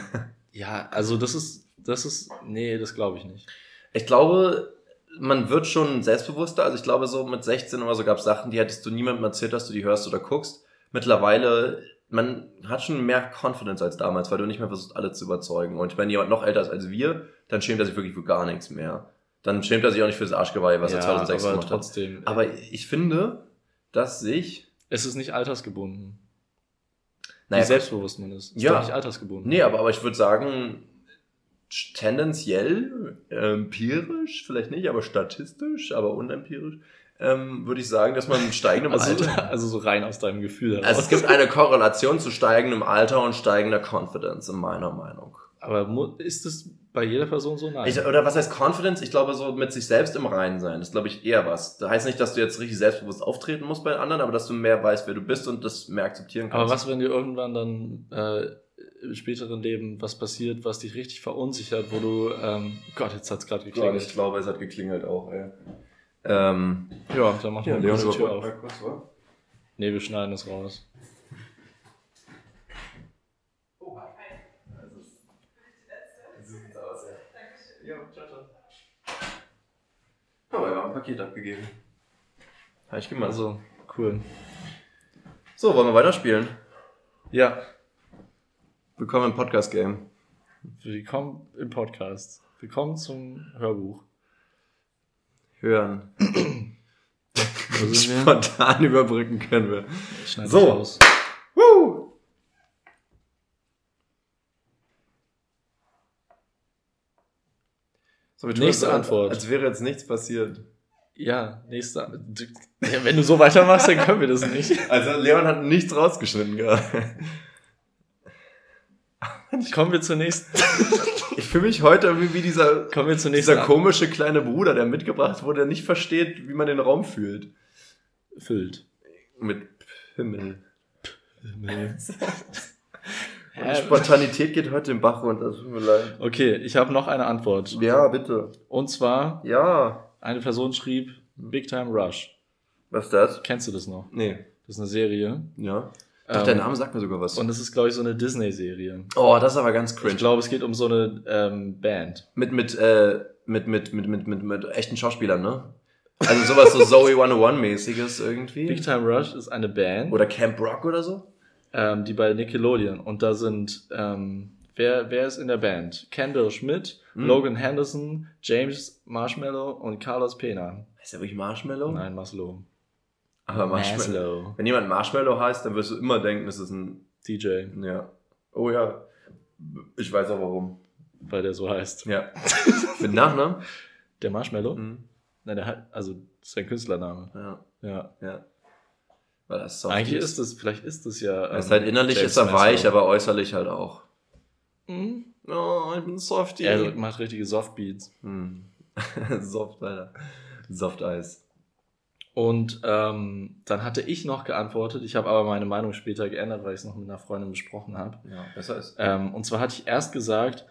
Ja, also das ist, das ist, nee, das glaube ich nicht.
Ich glaube, man wird schon selbstbewusster. Also ich glaube, so mit 16 oder so gab es Sachen, die hättest du niemandem erzählt, dass du die hörst oder guckst. Mittlerweile, man hat schon mehr Confidence als damals, weil du nicht mehr versuchst, alle zu überzeugen. Und wenn jemand noch älter ist als wir, dann schämt er sich wirklich für gar nichts mehr. Dann schämt er sich auch nicht fürs Arschgeweih, was er 2006
aber
gemacht hat.
trotzdem.
Aber ich finde, dass sich...
es ist nicht altersgebunden. Wie
Naja,
selbstbewusst man ist. Ist
Ja.
nicht altersgebunden.
Nee, aber, aber ich würde sagen, tendenziell, empirisch, vielleicht nicht, aber statistisch, aber unempirisch, ähm, würde ich sagen, dass man mit steigendem
Also,
Alter.
also so rein aus deinem Gefühl heraus.
Also es gibt eine Korrelation zu steigendem Alter und steigender Confidence, in meiner Meinung.
aber ist es bei jeder Person so? Nein.
Ich, oder was heißt Confidence? Ich glaube, so mit sich selbst im Reinen sein, ist, glaube ich, eher was. Das heißt nicht, dass du jetzt richtig selbstbewusst auftreten musst bei anderen, aber dass du mehr weißt, wer du bist und das mehr akzeptieren kannst.
aber was, wenn dir irgendwann dann äh, im späteren Leben was passiert, was dich richtig verunsichert, wo du, ähm, Gott, jetzt hat's gerade
Gott,
geklingelt.
ich glaube, es hat geklingelt auch, ey. Ähm,
Ja, dann mach mal kurz die Tür auf.
mal kurz, wa?
Nee, wir schneiden es raus.
Ja, ciao, ciao. Aber wir haben ein Paket abgegeben. Habe ich gemacht.
Also, cool.
so, wollen wir weiterspielen?
Ja,
Willkommen im Podcast-Game.
willkommen im Podcast. Willkommen zum Hörbuch.
Hören. Spontan überbrücken können wir.
Ich
So.
das raus.
Woo! So, wir tun
Nächste
als-
Antwort.
Als wäre jetzt nichts passiert.
Ja, nächster. Du- Ja, wenn du so weitermachst, dann können wir das nicht.
Also Leon hat nichts rausgeschnitten gerade.
Kommen wir zur nächsten.
Ich fühle mich heute irgendwie wie dieser,
Kommen wir zur nächsten.
dieser komische kleine Bruder, der mitgebracht wurde, der nicht versteht, wie man den Raum fühlt.
Füllt.
Mit Himmel.
Nee.
Die Spontanität geht heute im Bach runter, tut mir leid.
Okay, ich habe noch eine Antwort.
Ja, bitte.
Und zwar,
Ja.
eine Person schrieb Big Time Rush.
Was ist das?
Kennst du das noch?
Nee.
Das ist eine Serie.
Ja. Doch,
Ähm,
der Name sagt mir sogar was.
Und es ist, glaube ich, so eine Disney-Serie.
oh, das ist aber ganz
Ich
cringe.
glaube, es geht um so eine ähm, Band.
Mit, mit, äh, mit, mit, mit, mit, mit, mit echten Schauspielern, ne? Also sowas so Zoe 101-mäßiges irgendwie.
Big Time Rush ist eine Band,
Oder Camp Rock oder so?
ähm, die bei Nickelodeon. Und da sind, ähm, wer, wer ist in der Band? Kendall Schmidt,
Hm.
Logan Henderson, James Marshmallow und Carlos Pena.
Heißt der wirklich Marshmallow?
Nein, Maslow.
Aber Marshmallow.
Maslow.
Wenn jemand Marshmallow heißt, dann wirst du immer denken, es ist ein.
DJ,
Ja. Oh ja. Ich weiß auch warum.
weil der so heißt.
Ja. Mit Nachnamen?
Der Marshmallow?
Mhm.
Nein, der hat, also, das ist sein Künstlername.
Ja.
Ja.
Ja. Weil das Soft
Eigentlich ist das, vielleicht ist das ja.
Er ist
ähm,
halt innerlich
James
ist er weich,
Maslow.
aber äußerlich halt auch.
Mhm.
Oh, ich bin Softie.
Er macht richtige Softbeats.
Hm. Soft, Alter. Soft Eis.
Und ähm, dann hatte ich noch geantwortet, ich habe aber meine Meinung später geändert, weil ich es noch mit einer Freundin besprochen habe.
Ja, besser ist.
Ähm, und zwar hatte ich erst gesagt,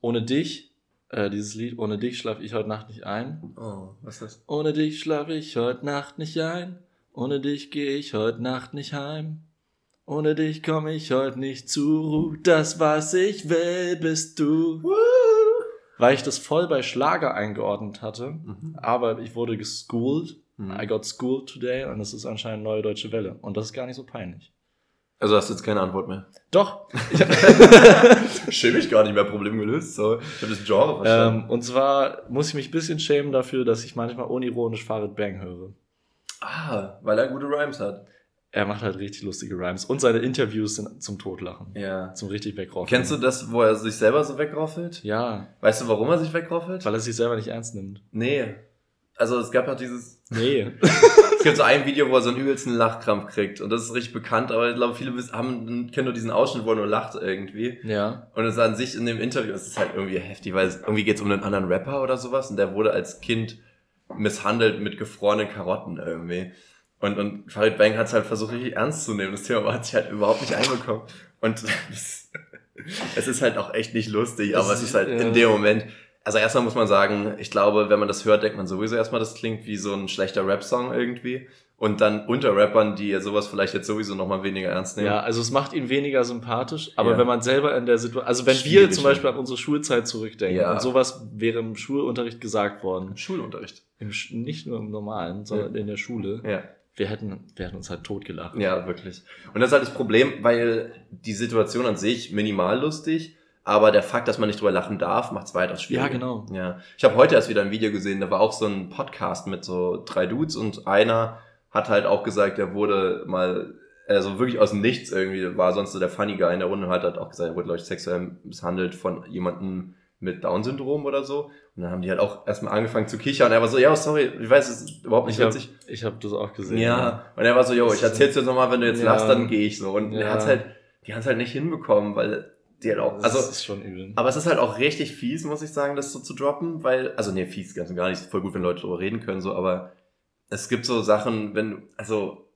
ohne dich, äh, dieses Lied, ohne dich schlafe ich heute Nacht nicht ein.
Oh, was ist das?
Ohne dich schlafe ich heute Nacht nicht ein. Ohne dich gehe ich heute Nacht nicht heim. Ohne dich komme ich heute nicht zur Ruhe. Das, was ich will, bist du. Weil ich das voll bei Schlager eingeordnet hatte.
Mhm.
Aber ich wurde geschooled.
Mhm.
I got schooled today. Und das ist anscheinend neue deutsche Welle. Und das ist gar nicht so peinlich.
Also hast du jetzt keine Antwort mehr.
Doch.
Schäme ich gar nicht mehr, Problem gelöst. So, ich habe das Genre verstanden.
ähm, und zwar muss ich mich ein bisschen schämen dafür, dass ich manchmal unironisch Farid Bang höre.
ah, weil er gute Rhymes hat.
Er macht halt richtig lustige Rhymes. Und seine Interviews sind zum Totlachen.
Ja.
Zum richtig wegraufen.
Kennst du das, wo er sich selber so wegraufelt?
Ja,
Weißt du, warum er sich wegraufelt?
weil er sich selber nicht ernst nimmt.
Nee. Also es gab halt dieses,
Nee.
es gibt so ein Video, wo er so einen übelsten Lachkrampf kriegt und das ist richtig bekannt, aber ich glaube, viele haben, kennen nur diesen Ausschnitt, wo er nur lacht irgendwie.
ja.
Und es an sich in dem Interview ist es halt irgendwie heftig, weil es irgendwie geht es um einen anderen Rapper oder sowas und der wurde als Kind misshandelt mit gefrorenen Karotten irgendwie. Und, und Farid Bang hat es halt versucht, richtig ernst zu nehmen. Das Thema aber hat sich halt überhaupt nicht einbekommen. Und es ist halt auch echt nicht lustig, aber es ist halt ja. in dem Moment. Also erstmal muss man sagen, ich glaube, wenn man das hört, denkt man sowieso erstmal, das klingt wie so ein schlechter Rap-Song irgendwie. Und dann unter Rappern, die sowas vielleicht jetzt sowieso nochmal weniger ernst nehmen.
Ja, also es macht ihn weniger sympathisch, aber ja. wenn man selber in der Situation, also wenn Schwierig, wir zum Beispiel an unsere Schulzeit zurückdenken ja. und sowas wäre im Schulunterricht gesagt worden.
Schulunterricht?
Im, nicht nur im normalen, sondern ja. in der Schule. Ja wir hätten, wir hätten uns halt totgelacht.
Ja, wirklich. Und das ist halt das Problem, weil die Situation an sich minimal lustig, aber der Fakt, dass man nicht drüber lachen darf, macht es weitaus schwieriger.
Ja, genau.
Ja. Ich habe heute erst wieder ein Video gesehen, da war auch so ein Podcast mit so drei Dudes und einer hat halt auch gesagt, er wurde mal, also wirklich aus dem Nichts irgendwie, war sonst so der Funny Guy in der Runde, hat halt auch gesagt, er wurde, glaube ich, sexuell misshandelt von jemandem mit Down-Syndrom oder so. Und dann haben die halt auch erstmal angefangen zu kichern. Und er war so, ja, sorry, ich weiß, es ist überhaupt nicht
ich
witzig.
Hab, ich habe das auch gesehen.
Ja. ja. Und er war so, yo, ich erzähl's dir nochmal, wenn du jetzt ja. lachst, dann gehe ich so. Und ja. er hat's halt, die haben's halt nicht hinbekommen, weil die halt auch, also,
das ist schon übel.
aber es ist halt auch richtig fies, muss ich sagen, das so zu droppen, weil, also nee, fies ganz und gar nicht, voll gut, wenn Leute darüber reden können, so, aber es gibt so Sachen, wenn, also,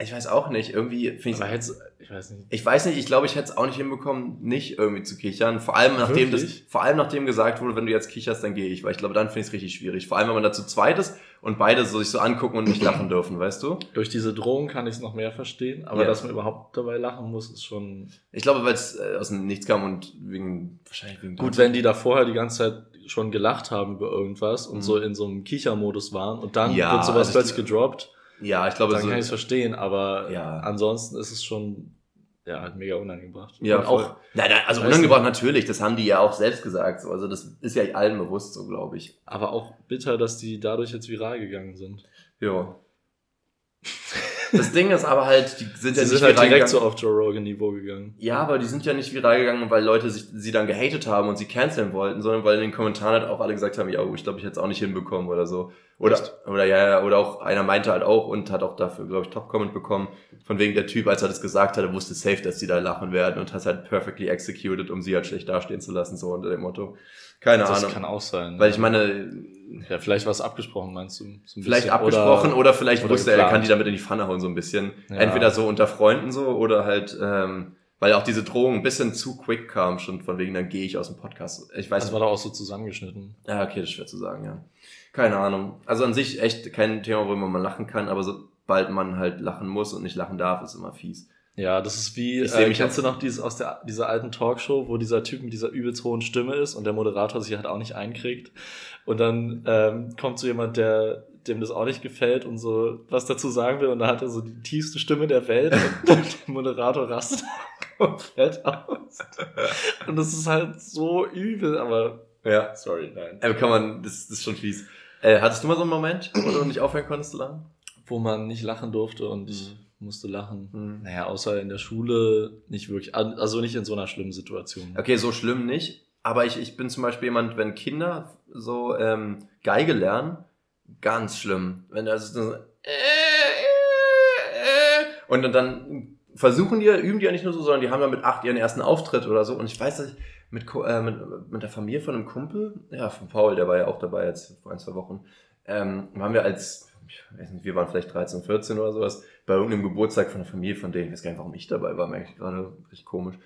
ich weiß auch nicht, irgendwie finde
ich. jetzt, ich weiß nicht.
Ich weiß nicht, ich glaube, ich hätte es auch nicht hinbekommen, nicht irgendwie zu kichern. Vor allem nachdem das, vor allem nachdem gesagt wurde, wenn du jetzt kicherst, dann gehe ich, weil ich glaube, dann finde ich es richtig schwierig. Vor allem, wenn man dazu zweit ist und beide so sich so angucken und nicht lachen dürfen, weißt du?
Durch diese Drohung kann ich es noch mehr verstehen, aber ja. dass man überhaupt dabei lachen muss, ist schon.
Ich glaube, weil es äh, aus dem Nichts kam und wegen, wahrscheinlich wegen.
Gut, wenn die da vorher die ganze Zeit schon gelacht haben über irgendwas und mhm. so in so einem Kichermodus waren und dann ja, wird sowas also plötzlich gedroppt
ja, ich glaube,
dann so, kann ich es verstehen, aber ja. ansonsten ist es schon ja, halt mega unangebracht.
Ja, und auch. Nein, nein, also unangebracht nicht. natürlich, das haben die ja auch selbst gesagt. So. Also das ist ja allen bewusst so, glaube ich.
Aber auch bitter, dass die dadurch jetzt viral gegangen sind.
Ja. Das Ding ist aber halt, die sind
die
ja
sind
nicht
halt direkt gegangen. so auf Joe Rogan Niveau gegangen.
Ja, aber die sind ja nicht viral gegangen, weil Leute sich, sie dann gehatet haben und sie canceln wollten, sondern weil in den Kommentaren halt auch alle gesagt haben, ja, oh, ich glaube, ich hätte es auch nicht hinbekommen oder so. Oder, oder ja, oder auch einer meinte halt auch und hat auch dafür, glaube ich, Top-Comment bekommen. Von wegen der Typ, als er das gesagt hat, er wusste safe, dass die da lachen werden und hat halt perfectly executed, um sie halt schlecht dastehen zu lassen, so unter dem Motto. Keine das Ahnung. Das
kann auch sein.
Weil ich meine.
Ja, vielleicht war es abgesprochen, meinst du?
So vielleicht abgesprochen oder, oder vielleicht oder wusste geplant. er, er kann die damit in die Pfanne hauen, so ein bisschen. Ja. Entweder so unter Freunden so oder halt, ähm, weil auch diese Drohung ein bisschen zu quick kam, schon von wegen, dann gehe ich aus dem Podcast. Ich weiß
Das war doch auch so zusammengeschnitten.
Ja, okay, das ist schwer zu sagen, ja. Keine Ahnung. Also an sich echt kein Thema, worüber man lachen kann, aber sobald man halt lachen muss und nicht lachen darf, ist immer fies.
Ja, das ist wie, äh, kennst du noch dieses aus der, dieser alten Talkshow, wo dieser Typ mit dieser übelst hohen Stimme ist und der Moderator sich halt auch nicht einkriegt. Und dann ähm, kommt so jemand, der dem das auch nicht gefällt und so was dazu sagen will und da hat er so die tiefste Stimme der Welt und der Moderator rastet komplett aus. Und das ist halt so übel, aber
ja. Sorry, nein. Aber kann man, das, das ist schon fies. Äh, hattest du mal so einen Moment, wo du nicht aufhören konntest zu lachen?
Wo man nicht lachen durfte und mhm musste lachen. Mhm. Naja, außer in der Schule nicht wirklich. Also nicht in so einer schlimmen Situation.
Okay, so schlimm nicht. Aber ich, ich bin zum Beispiel jemand, wenn Kinder so ähm, Geige lernen, ganz schlimm. Wenn das so, und dann versuchen die, üben die ja nicht nur so, sondern die haben ja mit acht ihren ersten Auftritt oder so. Und ich weiß, dass ich mit, äh, mit, mit der Familie von einem Kumpel, ja, von Paul, der war ja auch dabei jetzt vor ein, zwei Wochen, ähm, haben wir als, ich weiß nicht, wir waren vielleicht 13, 14 oder sowas, bei irgendeinem Geburtstag von der Familie von denen, ich weiß gar nicht, warum ich dabei war, merke ich gerade richtig komisch.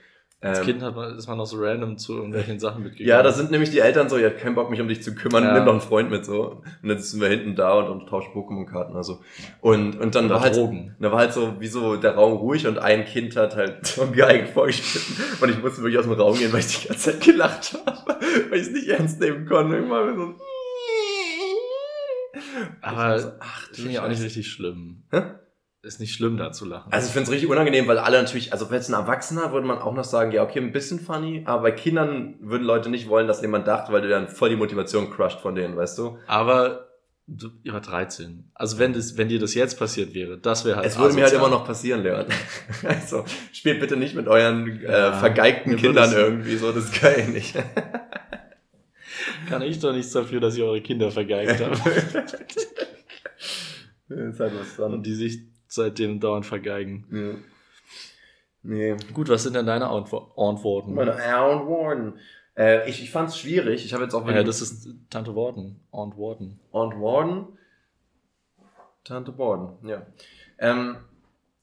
Als ähm, Kind hat man, ist man noch so random zu irgendwelchen Sachen
mitgegangen. Ja, da sind nämlich die Eltern so, habt keinen Bock, mich um dich zu kümmern, ja. nimm doch einen Freund mit, so. Und dann sind wir hinten da und, und tauschen Pokémon-Karten, also. Und, und dann Oder war halt, Drogen. da war halt so, wie so der Raum ruhig und ein Kind hat halt so ein Geigen vorgeschnitten. Und ich musste wirklich aus dem Raum gehen, weil ich die ganze Zeit gelacht habe, weil ich es nicht ernst nehmen konnte. Irgendwann so,
aber, so, ach, das finde ich auch nicht richtig schlimm. Hä? ist nicht schlimm, da zu lachen.
Also ich finde es richtig unangenehm, weil alle natürlich, also wenn es ein Erwachsener, würde man auch noch sagen, ja, okay, ein bisschen funny, aber bei Kindern würden Leute nicht wollen, dass jemand dacht, weil du dann voll die Motivation crusht von denen, weißt du?
Aber du, ihr war 13. Also wenn das, wenn dir das jetzt passiert wäre, das wäre halt.
Es würde mir halt immer noch passieren, Leon. also spielt bitte nicht mit euren ja, äh, vergeigten Kindern irgendwie so, das ist geil nicht.
Kann ich doch nichts dafür, dass ihr eure Kinder vergeigt habt.
das ist halt was dran.
Und die sich seitdem dauernd vergeigen. Ja.
Nee.
Gut, was sind denn deine Antworten?
Meine Antworten. Äh, ich ich fand es schwierig. Ich habe jetzt auch.
Ja, das ist Tante Warden. Aunt Warden.
Aunt Warden. Tante Warden, ja. Ähm,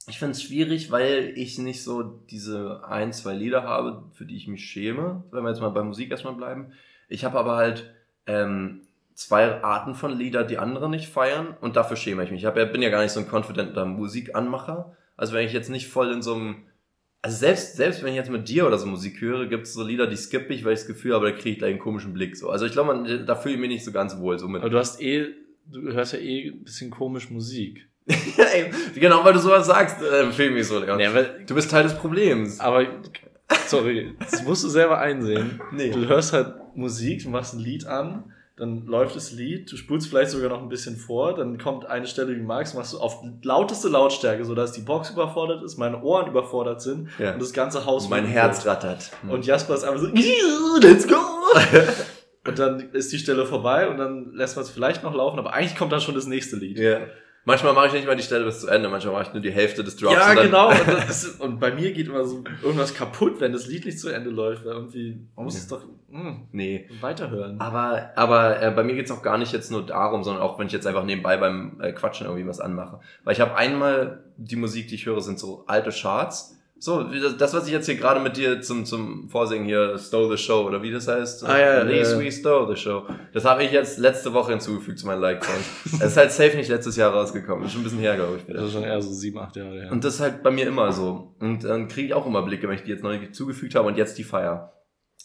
Ich finde es schwierig, weil ich nicht so diese ein, zwei Lieder habe, für die ich mich schäme, wenn wir jetzt mal bei Musik erstmal bleiben. Ich habe aber halt ähm, zwei Arten von Lieder, die andere nicht feiern und dafür schäme ich mich. Ich hab, bin ja gar nicht so ein konfidenter Musikanmacher. Also wenn ich jetzt nicht voll in so einem also selbst, selbst wenn ich jetzt mit dir oder so Musik höre, gibt es so Lieder, die skippe ich, weil ich das Gefühl habe, da kriege ich gleich einen komischen Blick. So. Also ich glaube, da fühle ich mich nicht so ganz wohl. So mit.
Aber du hast eh, du hörst ja eh ein bisschen komisch Musik.
ey, genau, weil du sowas sagst, äh, fühle ich mich so, Leon. Weil, du bist Teil des Problems.
Aber, sorry, das musst du selber einsehen. Nee. Du hörst halt Musik, du machst ein Lied an dann läuft das Lied, du spulst vielleicht sogar noch ein bisschen vor, dann kommt eine Stelle, die du magst, machst du auf lauteste Lautstärke, sodass die Box überfordert ist, meine Ohren überfordert sind ja. und das ganze Haus.
Mein Herz wird. rattert.
Und Jasper ist einfach so, let's go! und dann ist die Stelle vorbei und dann lässt man es vielleicht noch laufen, aber eigentlich kommt dann schon das nächste Lied.
Ja. Manchmal mache ich nicht mal die Stelle bis zu Ende, manchmal mache ich nur die Hälfte des Drops.
Ja, und genau. Und, ist, und, bei mir geht immer so irgendwas kaputt, wenn das Lied nicht zu Ende läuft. Weil irgendwie, man muss ja. es doch mh, hm,
nee.
weiterhören.
Aber, aber äh, bei mir geht es auch gar nicht jetzt nur darum, sondern auch wenn ich jetzt einfach nebenbei beim äh, Quatschen irgendwie was anmache. Weil ich habe einmal die Musik, die ich höre, sind so alte Charts. So, das, was ich jetzt hier gerade mit dir zum, zum Vorsingen hier, Stole the Show, oder wie das heißt?
Ah, ja,
Least ja. we stole the show. Das habe ich jetzt letzte Woche hinzugefügt zu meinen Like-Songs. es ist halt safe nicht letztes Jahr rausgekommen. Das ist schon ein bisschen her, glaube ich.
Wieder. Das ist schon eher so sieben, acht Jahre her.
Und das ist halt bei mir immer so. Und dann kriege ich auch immer Blicke, wenn ich die jetzt neu zugefügt habe und jetzt die Feier.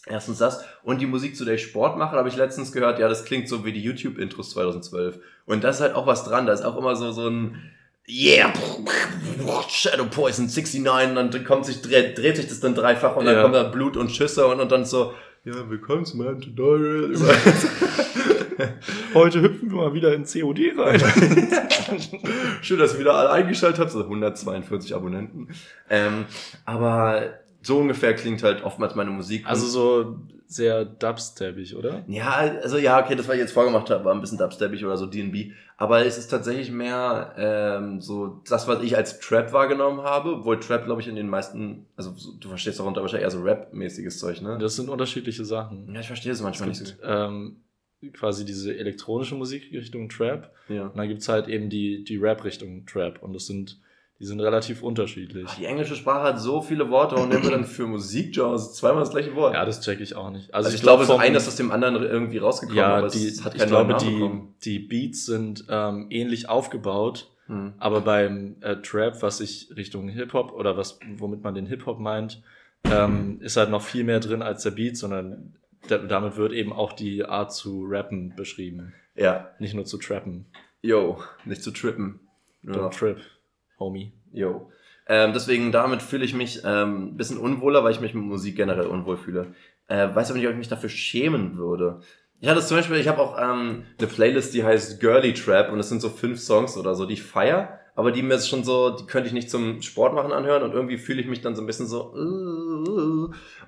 Erstens das. Und die Musik, zu der ich Sport mache, habe ich letztens gehört, ja, das klingt so wie die YouTube-Intros 2012. Und da ist halt auch was dran. Da ist auch immer so, so ein yeah, Shadow Poison 69, und dann kommt sich, dreht, dreht sich das dann dreifach und dann ja. kommt da Blut und Schüsse und, und dann so, ja, willkommen zum Tutorial.
Heute hüpfen wir mal wieder in COD rein.
Schön, dass ihr wieder alle eingeschaltet habt, so 142 Abonnenten. Ähm, aber so ungefähr klingt halt oftmals meine Musik.
Also so sehr dubsteppig, oder?
Ja, also ja, okay, das, was ich jetzt vorgemacht habe, war ein bisschen dubsteppig oder so D&B. Aber es ist tatsächlich mehr ähm, so das, was ich als Trap wahrgenommen habe. Obwohl Trap, glaube ich, in den meisten, also du verstehst darunter wahrscheinlich eher so Rap-mäßiges Zeug, ne?
Das sind unterschiedliche Sachen.
Ja, ich verstehe es manchmal
es gibt, nicht so. Ähm, quasi diese elektronische Musik Richtung Trap.
Ja.
Und dann gibt's halt eben die, die Rap-Richtung Trap. Und das sind die sind relativ unterschiedlich.
Ach, die englische Sprache hat so viele Worte und nehmen wir dann für Musikgenres zweimal das gleiche Wort.
Ja, das check ich auch nicht.
Also, also ich, glaube, vom, das ist aus dem anderen irgendwie rausgekommen,
ja, aber die, es hat ich glaube, die, die Beats sind ähm, ähnlich aufgebaut, hm. aber beim äh, Trap, was ich Richtung Hip-Hop oder was, womit man den Hip-Hop meint, ähm, ist halt noch viel mehr drin als der Beat, sondern damit wird eben auch die Art zu rappen beschrieben.
Ja.
Nicht nur zu trappen.
Yo, nicht zu trippen.
Don't trip. Homie.
Jo. Ähm, deswegen, damit fühle ich mich ähm, ein bisschen unwohler, weil ich mich mit Musik generell unwohl fühle. Äh, weiß aber nicht, ob ich mich dafür schämen würde. Ich hatte zum Beispiel, ich habe auch ähm, eine Playlist, die heißt Girly Trap und es sind so fünf Songs oder so, die ich feier, aber die mir schon so, die könnte ich nicht zum Sport machen anhören und irgendwie fühle ich mich dann so ein bisschen so. Uh,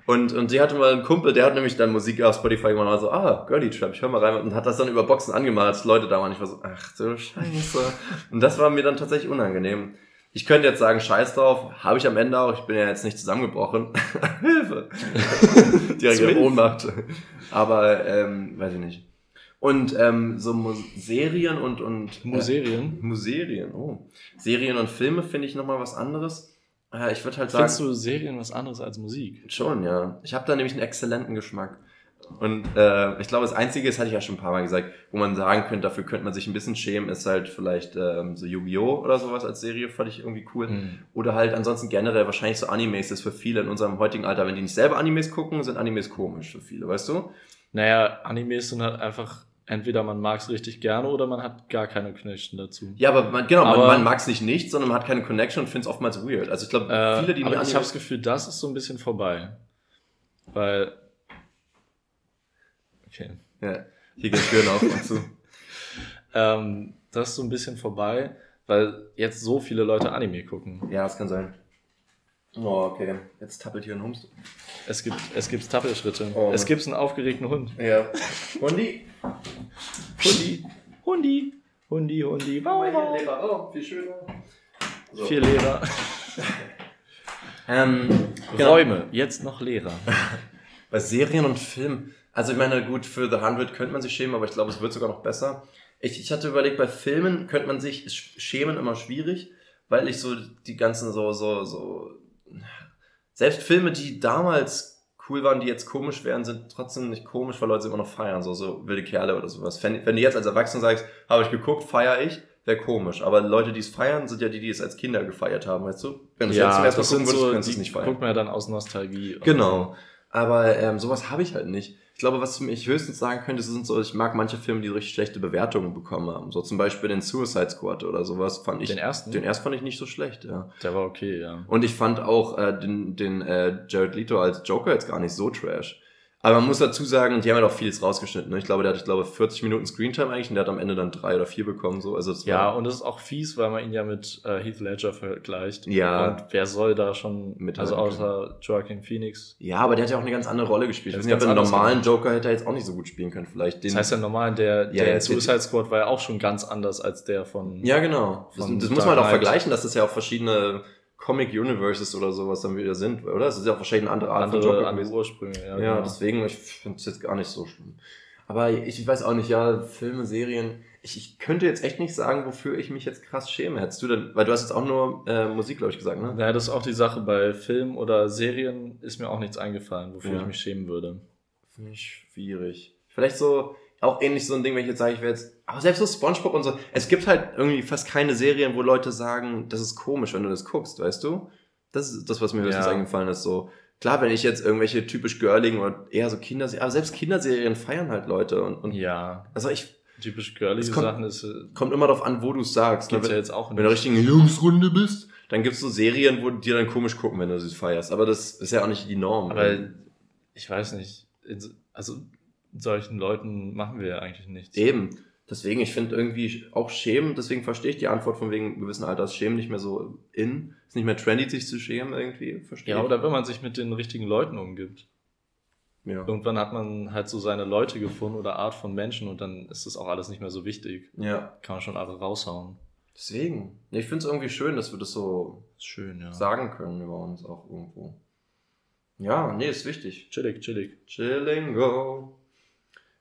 und und sie hatte mal einen Kumpel, der hat nämlich dann Musik auf Spotify gemacht und war so, ah, Girly Trap, ich höre mal rein und hat das dann über Boxen angemalt, Leute da waren. Ich war so, ach du Scheiße. Und das war mir dann tatsächlich unangenehm. Ich könnte jetzt sagen, scheiß drauf, habe ich am Ende auch, ich bin ja jetzt nicht zusammengebrochen. Hilfe! Direkt Ohnmacht. Aber, ähm, weiß ich nicht. Und ähm, so Serien und und
äh, Muserien?
Muserien, oh. Serien und Filme finde ich nochmal was anderes. Äh, ich würde halt sagen.
Findest du Serien was anderes als Musik?
Schon, ja. Ich habe da nämlich einen exzellenten Geschmack. Und äh, ich glaube, das Einzige, das hatte ich ja schon ein paar Mal gesagt, wo man sagen könnte, dafür könnte man sich ein bisschen schämen, ist halt vielleicht ähm, so Yu-Gi-Oh! oder sowas als Serie, fand ich irgendwie cool. Mhm. Oder halt ansonsten generell wahrscheinlich so Animes, das ist für viele in unserem heutigen Alter, wenn die nicht selber Animes gucken, sind Animes komisch für viele, weißt du?
Naja, Animes sind halt einfach entweder man mag es richtig gerne oder man hat gar keine Connection dazu.
Ja, aber man, genau, aber, man, man mag es nicht nicht, sondern man hat keine Connection und findet es oftmals weird. Also ich glaube,
äh, viele, die aber ich habe das Gefühl, das ist so ein bisschen vorbei. Weil
Okay. Ja, hier geht Türen auf und zu.
ähm, das ist so ein bisschen vorbei, weil jetzt so viele Leute Anime gucken.
Ja, das kann sein. Oh, okay. Jetzt tappelt hier ein Hund.
Es gibt, es gibt Tappelschritte. Oh, es gibt einen aufgeregten Hund.
Ja. Hundi.
Hundi. Hundi. Hundi, Hundi. Wow,
wow. Leber. Oh, viel schöner.
So. Viel leerer.
ähm,
genau. Räume, jetzt noch leerer.
Bei Serien und Filmen also ich meine, gut, für The 100 könnte man sich schämen, aber ich glaube, es wird sogar noch besser. Ich, ich hatte überlegt, bei Filmen könnte man sich schämen immer schwierig, weil ich so die ganzen so, so, so, selbst Filme, die damals cool waren, die jetzt komisch wären, sind trotzdem nicht komisch, weil Leute sie immer noch feiern, so, so wilde Kerle oder sowas. Wenn, wenn du jetzt als Erwachsener sagst, habe ich geguckt, feiere ich, wäre komisch. Aber Leute, die es feiern, sind ja die, die es als Kinder gefeiert haben, weißt du? Wenn du es
ja,
jetzt zum ersten Mal gucken würdest,
so,
könntest du es nicht feiern.
guckt man ja dann aus Nostalgie.
Genau. Aber ähm, sowas habe ich halt nicht. Ich glaube, was ich höchstens sagen könnte, sind so, ich mag manche Filme, die so richtig schlechte Bewertungen bekommen haben. So zum Beispiel den Suicide Squad oder sowas fand ich.
Den ersten?
Den ersten fand ich nicht so schlecht, ja.
Der war okay, ja.
Und ich fand auch äh, den, den äh, Jared Leto als Joker jetzt gar nicht so trash. Aber man muss dazu sagen, die haben halt auch vieles rausgeschnitten. Ne? Ich glaube, der hat, ich glaube, 40 Minuten Screentime eigentlich und der hat am Ende dann drei oder vier bekommen. So. Also das
Ja, und es ist auch fies, weil man ihn ja mit äh, Heath Ledger vergleicht.
Ja.
Und wer soll da schon,
Mit
also außer Joaquin Phoenix.
ja, aber der hat ja auch eine ganz andere Rolle gespielt.
Der
Ich weiß nicht, ob
anders
normalen Joker hätte er jetzt auch nicht so gut spielen können. Vielleicht den,
Das heißt der,
Ja,
der
ja,
in Suicide Squad war ja auch schon ganz anders als der von.
Ja, genau. Das,
Von
das muss
Dark
man halt auch vergleichen, dass das ja auch verschiedene Comic Universes oder sowas dann wieder sind, oder? Das ist ja auch wahrscheinlich eine andere Art von
andere,
Joker
andere
gewesen.
Ursprünge. Ja,
Ja,
genau.
deswegen, ich finde es jetzt gar nicht so schlimm. Aber ich weiß auch nicht, ja, Filme, Serien. Ich, ich könnte jetzt echt nicht sagen, wofür ich mich jetzt krass schäme. Hättest du denn, weil du hast jetzt auch nur äh, Musik, glaube ich, gesagt, ne?
Naja, das ist auch die Sache. Bei Filmen oder Serien ist mir auch nichts eingefallen, wofür
Ja.
ich mich schämen würde.
Finde ich schwierig. Vielleicht so, auch ähnlich so ein Ding, wenn ich jetzt sage, ich wäre jetzt, aber selbst so Spongebob und so. Es gibt halt irgendwie fast keine Serien, wo Leute sagen, das ist komisch, wenn du das guckst, weißt du? Das ist das, was mir höchstens
Ja.
eingefallen ist, so. Klar, wenn ich jetzt irgendwelche typisch girligen oder eher so Kinderserien, aber selbst Kinderserien feiern halt Leute und, und
Ja,
also ich,
typisch girlige
Es kommt-
Sachen ist, äh,
kommt immer darauf an, wo du es sagst. ne?
ja
Wenn,
jetzt auch
wenn du in der richtigen Jungsrunde bist, dann gibt's so Serien, wo die dann komisch gucken, wenn du sie feierst. Aber das ist ja auch nicht die Norm.
Aber ich weiß nicht. Also solchen Leuten machen wir ja eigentlich nichts.
Eben. Deswegen, ich finde irgendwie auch Schämen, deswegen verstehe ich die Antwort von wegen gewissen Alters Schämen nicht mehr so in. Ist nicht mehr trendy, sich zu schämen irgendwie. Verstehe
Ja, oder wenn man sich mit den richtigen Leuten umgibt.
Ja.
Irgendwann hat man halt so seine Leute gefunden oder Art von Menschen und dann ist das auch alles nicht mehr so wichtig.
ja.
Kann man schon alle raushauen.
Deswegen. Ich finde es irgendwie schön, dass wir das so
schön, ja.
sagen können über uns auch irgendwo. Ja, nee, ist wichtig.
Chillig, chillig.
Chillingo.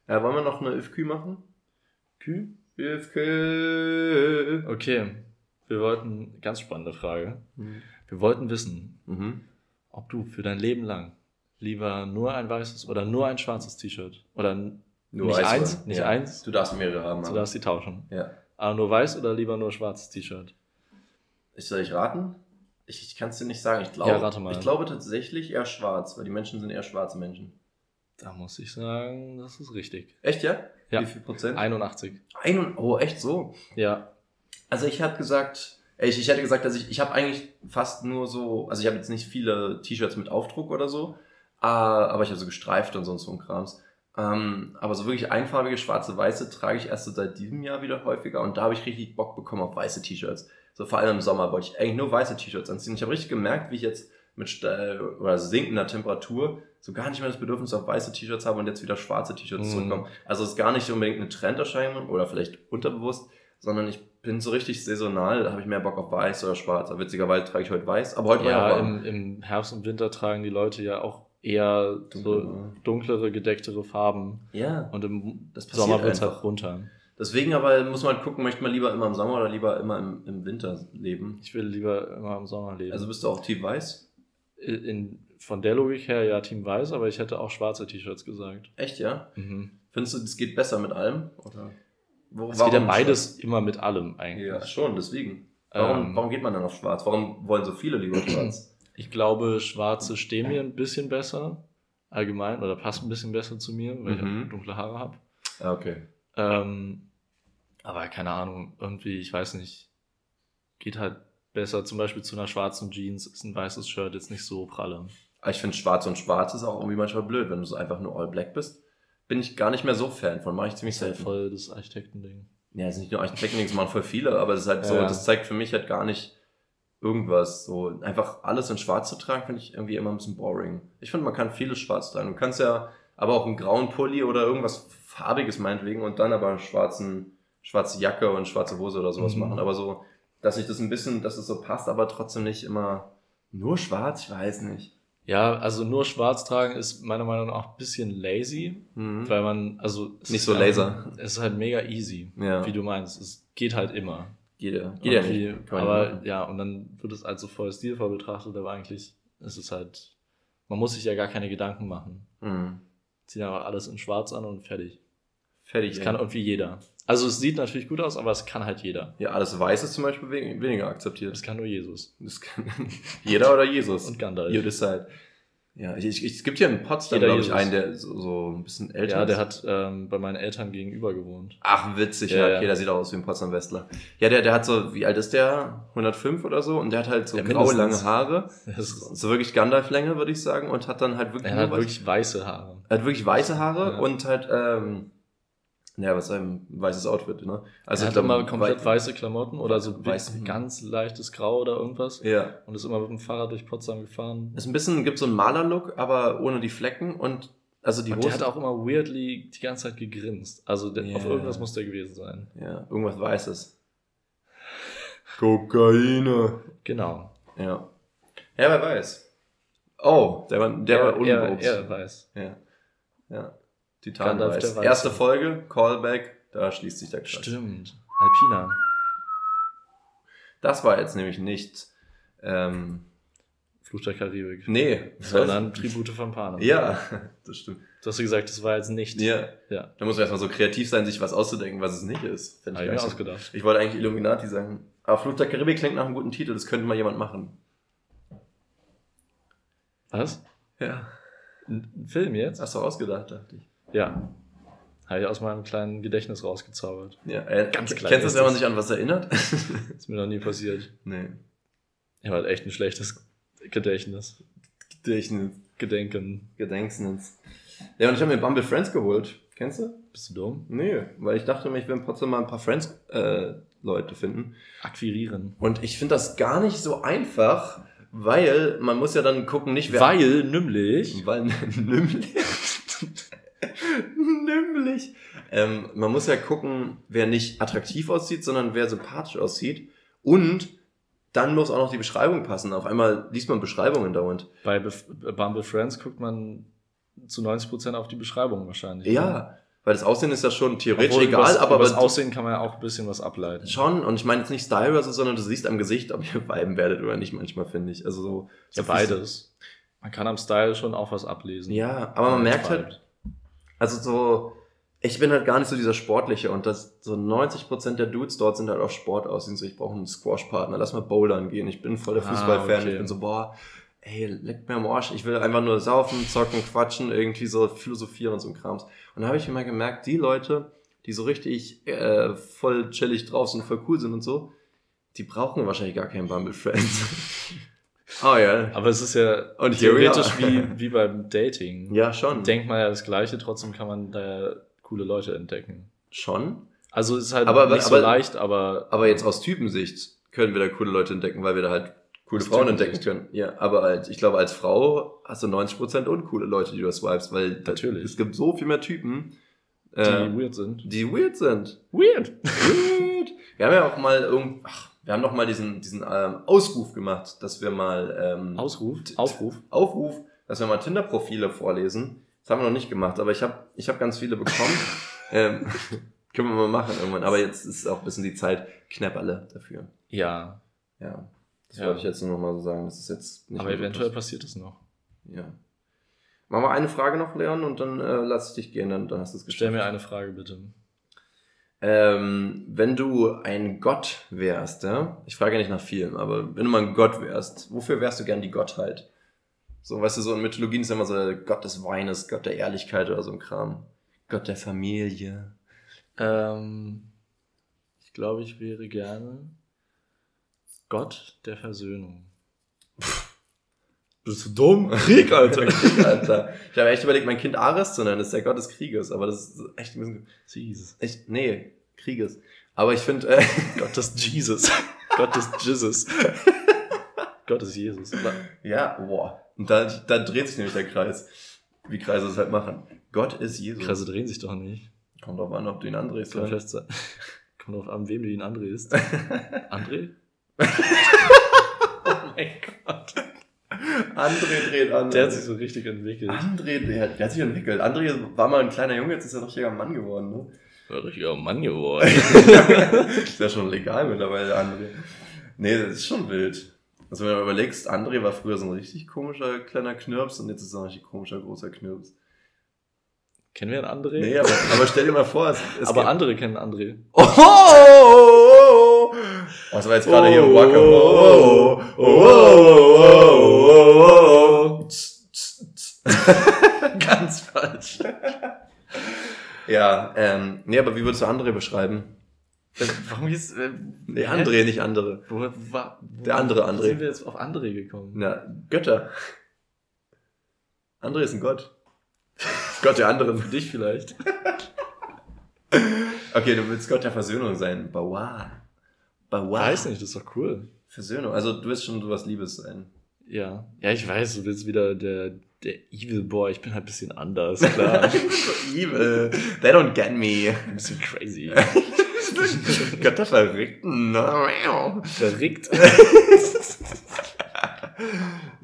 Ja, wollen wir noch eine IFQ machen?
Kü?
IFQ.
Okay. Wir wollten, ganz spannende Frage. Wir wollten wissen,
Mhm.
ob du für dein Leben lang lieber nur ein weißes oder nur ein schwarzes T-Shirt oder
Nur
nicht
weiß,
eins,
oder?
nicht
ja.
eins,
Du darfst mehrere haben.
du
aber-
darfst die tauschen.
ja.
Aber nur weiß oder lieber nur schwarzes T-Shirt?
Ich soll ich raten? Ich, ich kann es dir nicht sagen. Ich glaube,
Ja,
ich glaube tatsächlich eher schwarz, weil die Menschen sind eher schwarze Menschen.
Da muss ich sagen, das ist richtig.
Echt, ja?
Ja.
Wie viel Prozent?
81.
Ein oh, echt so?
Ja.
Also ich hatte gesagt, ich, ich hätte gesagt, dass ich, ich habe eigentlich fast nur so, also ich habe jetzt nicht viele T-Shirts mit Aufdruck oder so, äh, aber ich habe so gestreift und sonst so ein Krams. Ähm, aber so wirklich einfarbige schwarze, weiße trage ich erst so seit diesem Jahr wieder häufiger und da habe ich richtig Bock bekommen auf weiße T-Shirts. So vor allem im Sommer wollte ich eigentlich nur weiße T-Shirts anziehen. Ich habe richtig gemerkt, wie ich jetzt mit ste- oder sinkender Temperatur so gar nicht mehr das Bedürfnis auf weiße T-Shirts habe und jetzt wieder schwarze T-Shirts
Mhm.
zurückkommen. Also es ist gar nicht unbedingt eine Trenderscheinung oder vielleicht unterbewusst, sondern ich bin so richtig saisonal, da habe ich mehr Bock auf weiß oder schwarz. Aber witzigerweise trage ich heute weiß, aber heute war ja
Ja,
warm.
im, im Herbst und Winter tragen die Leute ja auch eher so
Dunklere.
gedecktere Farben.
Ja.
Und im
Das passiert
Sommer wird es
einfach.
halt bunter.
Deswegen aber muss man halt gucken, möchte man lieber immer im Sommer oder lieber immer im, im Winter leben.
Ich will lieber immer im Sommer leben.
Also bist du auch Team Weiß?
In, von der Logik her ja Team Weiß, aber ich hätte auch schwarze T-Shirts gesagt.
Echt, ja?
Mhm.
Findest du, das geht besser mit allem? Oder? Wo,
Es geht ja beides immer mit allem eigentlich.
Ja, schon, deswegen. Warum,
Ähm,
warum geht man dann auf schwarz? Warum wollen so viele lieber schwarz?
Ich glaube, schwarze stehen mir ein bisschen besser, allgemein, oder passen ein bisschen besser zu mir, weil
Mhm.
ich auch dunkle Haare habe.
Ah, okay.
Ähm, aber keine Ahnung, irgendwie, ich weiß nicht, geht halt besser. Zum Beispiel zu einer schwarzen Jeans ist ein weißes Shirt jetzt nicht so pralle.
Ich finde schwarz und schwarz ist auch irgendwie manchmal blöd, wenn du so einfach nur all black bist. Bin ich gar nicht mehr so Fan von, mache ich ziemlich
Ist halt
selten.
voll das Architektending.
Ja, es ist nicht nur Architekten, das machen voll viele, aber es ist halt so,
Ja.
das zeigt für mich halt gar nicht irgendwas. So einfach alles in schwarz zu tragen, finde ich irgendwie immer ein bisschen boring. Ich finde, man kann vieles schwarz tragen. Du kannst ja aber auch einen grauen Pulli oder irgendwas farbiges meinetwegen und dann aber einen schwarzen, schwarze Jacke und schwarze Hose oder sowas
Mhm.
machen. Aber so, dass sich das ein bisschen, dass es so passt, aber trotzdem nicht immer nur schwarz, ich weiß nicht.
Ja, also nur schwarz tragen ist meiner Meinung nach ein bisschen lazy,
Mhm.
weil man, also.
Nicht so
einfach-
laser.
Es ist halt mega easy,
Ja.
wie du meinst. Es geht halt immer.
Jeder, jeder
Irgendwie,
nicht. Kann man
aber
nicht machen.
ja, und dann wird es als so voll stilvoll betrachtet, aber eigentlich ist es halt, man muss sich ja gar keine Gedanken machen.
Mhm.
Zieht einfach alles in schwarz an und fertig.
Fertig.
Das
ey.
kann irgendwie jeder. Also es sieht natürlich gut aus, aber es kann halt jeder.
ja, alles Weiß ist zum Beispiel we- weniger akzeptiert.
Das kann nur Jesus.
Das kann jeder oder Jesus.
Und Gandalf.
You decide. Ja, ich, ich, es gibt hier in Potsdam, glaube ich,
Jesus.
einen, der so, so ein bisschen älter
Ja,
ist.
der hat ähm, bei meinen Eltern gegenüber gewohnt.
Ach, witzig,
Ja,
ja, okay,
ja.
der sieht auch aus wie ein Potsdam-Westler. Ja, der, der hat so, wie alt ist der? 105 oder so? Und der hat halt so
Ja,
graue, lange Haare.
Das ist,
So wirklich Gandalf-Länge, würde ich sagen. Und hat dann halt wirklich
er hat wirklich weiße Haare.
er hat wirklich weiße Haare
Ja.
und halt, ähm, ja, was ein weißes Outfit, ne?
Also er hat immer komplett
wei-
weiße Klamotten oder so
Weiß-
weiß, ganz leichtes Grau oder irgendwas.
Ja.
Und ist immer mit dem Fahrrad durch Potsdam gefahren.
Ist ein bisschen, gibt so einen Malerlook, aber ohne die Flecken und, also die
und der
Hose.
hat auch immer weirdly die ganze Zeit gegrinst. Also der,
Ja.
auf irgendwas muss der gewesen sein.
ja, irgendwas Weißes. Kokaine.
Genau.
Ja. Ja, wer weiß. Oh, der war, der
er,
war
er,
unbewusst.
er weiß.
Ja. Ja.
Der Weiße.
Erste Folge, Callback, da schließt sich der Kreis.
Stimmt. Alpina.
Das war jetzt nämlich nicht, ähm,
Fluch der Karibik.
nee.
Sondern Tribute von Panem.
Ja, das stimmt.
Du hast gesagt, das war jetzt nicht.
Ja.
Ja.
Da muss man erstmal so kreativ sein, sich was auszudenken, was es nicht ist.
Habe ich mir ausgedacht.
ich wollte eigentlich Illuminati sagen. Aber Fluch der Karibik klingt nach einem guten Titel, das könnte mal jemand machen.
Was?
Ja.
Ein Film jetzt?
Hast du ausgedacht, dachte ich.
Ja. Habe ich aus meinem kleinen Gedächtnis rausgezaubert.
Ja, äh,
Ganz klein
Kennst du
ist
wenn man
das.
sich an was erinnert?
Ist mir noch nie passiert.
nee.
Ich habe halt echt ein schlechtes Gedächtnis.
Gedächtnis.
Gedenken.
Gedenksnitz. Ja, und ich habe mir Bumble Friends geholt. Kennst du?
Bist du dumm?
Nee, weil ich dachte mir, ich will in Potsdam mal ein paar Friends-Leute finden.
Akquirieren.
Und ich finde das gar nicht so einfach, weil man muss ja dann gucken, nicht wer...
Weil, nämlich.
Weil Nümmlich. Nümmlich. Ähm, man muss ja gucken, wer nicht attraktiv aussieht, sondern wer sympathisch aussieht. Und dann muss auch noch die Beschreibung passen. Auf einmal liest man Beschreibungen dauernd.
Bei Bef Bumble Friends guckt man zu 90% auf die Beschreibung wahrscheinlich. oder?
Ja, weil das Aussehen ist ja schon theoretisch
Obwohl,
egal,
übers,
aber
übers
aber
Aussehen kann man ja auch ein bisschen was ableiten.
schon. Und ich meine jetzt nicht Style oder so, sondern du siehst am Gesicht, ob ihr viben werdet oder nicht manchmal, finde ich. Also so.
Ja,
so
beides. Man kann am Style schon auch was ablesen.
Ja, aber man merkt halt, Also so, ich bin halt gar nicht so dieser Sportliche und das, so 90% der Dudes dort sind halt auf Sport aus. Sind so, ich brauche einen Squash-Partner, lass mal bouldern gehen. Ich bin voll der
Ah,
Fußballfan.
okay.
Ich bin so, boah, ey, leck mir am Arsch. Ich will einfach nur saufen, zocken, quatschen, irgendwie so philosophieren und so ein Krams. Und da habe ich mir mal gemerkt, die Leute, die so richtig äh, voll chillig drauf sind, voll cool sind und so, die brauchen wahrscheinlich gar keinen Bumble Friends. Oh ja.
Aber es ist ja
Und
theoretisch wie, wie beim Dating.
Ja, schon.
Denkt man ja das Gleiche, trotzdem kann man da coole Leute entdecken.
schon.
Also es ist halt
Aber-
nicht so
aber-
leicht, aber
Aber jetzt aus Typensicht können wir da coole Leute entdecken, weil wir da halt coole Frauen entdecken können. Ja, aber als, ich glaube, als Frau hast du 90% uncoole Leute, die du swipest, weil
Natürlich.
es gibt so viel mehr Typen,
die
äh,
weird sind.
die weird sind.
Weird!
Weird. Wir haben ja auch mal irgend, ach, wir haben noch mal diesen, diesen ähm, Ausruf gemacht, dass wir mal ähm,
Ausruf? Aufruf?
Aufruf, dass wir mal Tinder-Profile vorlesen. Das haben wir noch nicht gemacht, aber ich habe ich hab ganz viele bekommen. ähm, können wir mal machen irgendwann. Aber jetzt ist auch ein bisschen die Zeit knapp alle dafür.
Ja.
Ja. Das
Ja.
wollte ich jetzt nur noch mal so sagen. Das ist jetzt nicht
aber eventuell
krass.
passiert es noch.
Ja. Machen wir eine Frage noch, Leon, und dann äh, lass ich dich gehen, dann, dann hast du es
Stell
geschafft.
mir eine Frage bitte.
Ähm, wenn du ein Gott wärst, ja? Ich frage ja nicht nach vielen, aber wenn du mal ein Gott wärst, wofür wärst du gern die Gottheit? So, weißt du, so in Mythologien ist immer so Gott des Weines, Gott der Ehrlichkeit oder so ein Kram. Gott der Familie.
Ähm, ich glaube, ich wäre gerne Gott der Versöhnung. Bist du dumm? Krieg, Alter.
Krieg, Alter. Ich habe echt überlegt, mein Kind Ares zu nennen, das ist der Gott des Krieges, aber das ist echt ein bisschen,
Jesus.
echt, nee, Krieges. Aber ich finde, äh,
Gott des Jesus. Gott des Jesus. Gott des Jesus.
ja, boah. Und da, da dreht sich nämlich der Kreis. Wie Kreise es halt machen. Gott ist Jesus.
Kreise drehen sich doch nicht.
Kommt drauf an, ob du ihn andrehst.
Kann
oder
fest sein. Kommt drauf an, wem du ihn andrehst. André? oh mein Gott.
André dreht an.
Der hat sich so richtig entwickelt.
André, der, der hat sich entwickelt. André war mal ein kleiner Junge, jetzt ist er ein Mann geworden. Ne?
Richtiger Mann geworden.
ist ja schon legal mittlerweile, André. Nee, das ist schon wild. Also wenn du überlegst, André war früher so ein richtig komischer kleiner Knirps und jetzt ist er ein richtig komischer großer Knirps.
Kennen wir einen André?
Nee, aber, aber stell dir mal vor, es, es
aber
gibt-
andere kennen André.
Oh, oh, oh. Was war jetzt gerade hier?
Oh,
Waka,
oh,
oh, oh, oh, oh.
Ganz falsch.
Ja, ähm, nee, aber wie würdest du André beschreiben?
Warum hieß äh,
Nee? André, nicht andere.
Wo, wa- wo,
Der andere
Wo
André.
sind wir jetzt auf André gekommen?
Na, Götter. André ist ein Gott. Gott der anderen.
Für dich vielleicht.
Okay, du willst Gott der Versöhnung sein. Bawa. Bawa.
Weiß nicht, das ist doch cool.
Versöhnung. Also du willst schon sowas Liebes sein.
Ja. Ja, ich weiß, du willst wieder der, der Evil Boy. Ich bin halt ein bisschen anders, klar.
so evil. They don't get me.
ein bisschen crazy.
Gott der Verrückten.
Verrickt.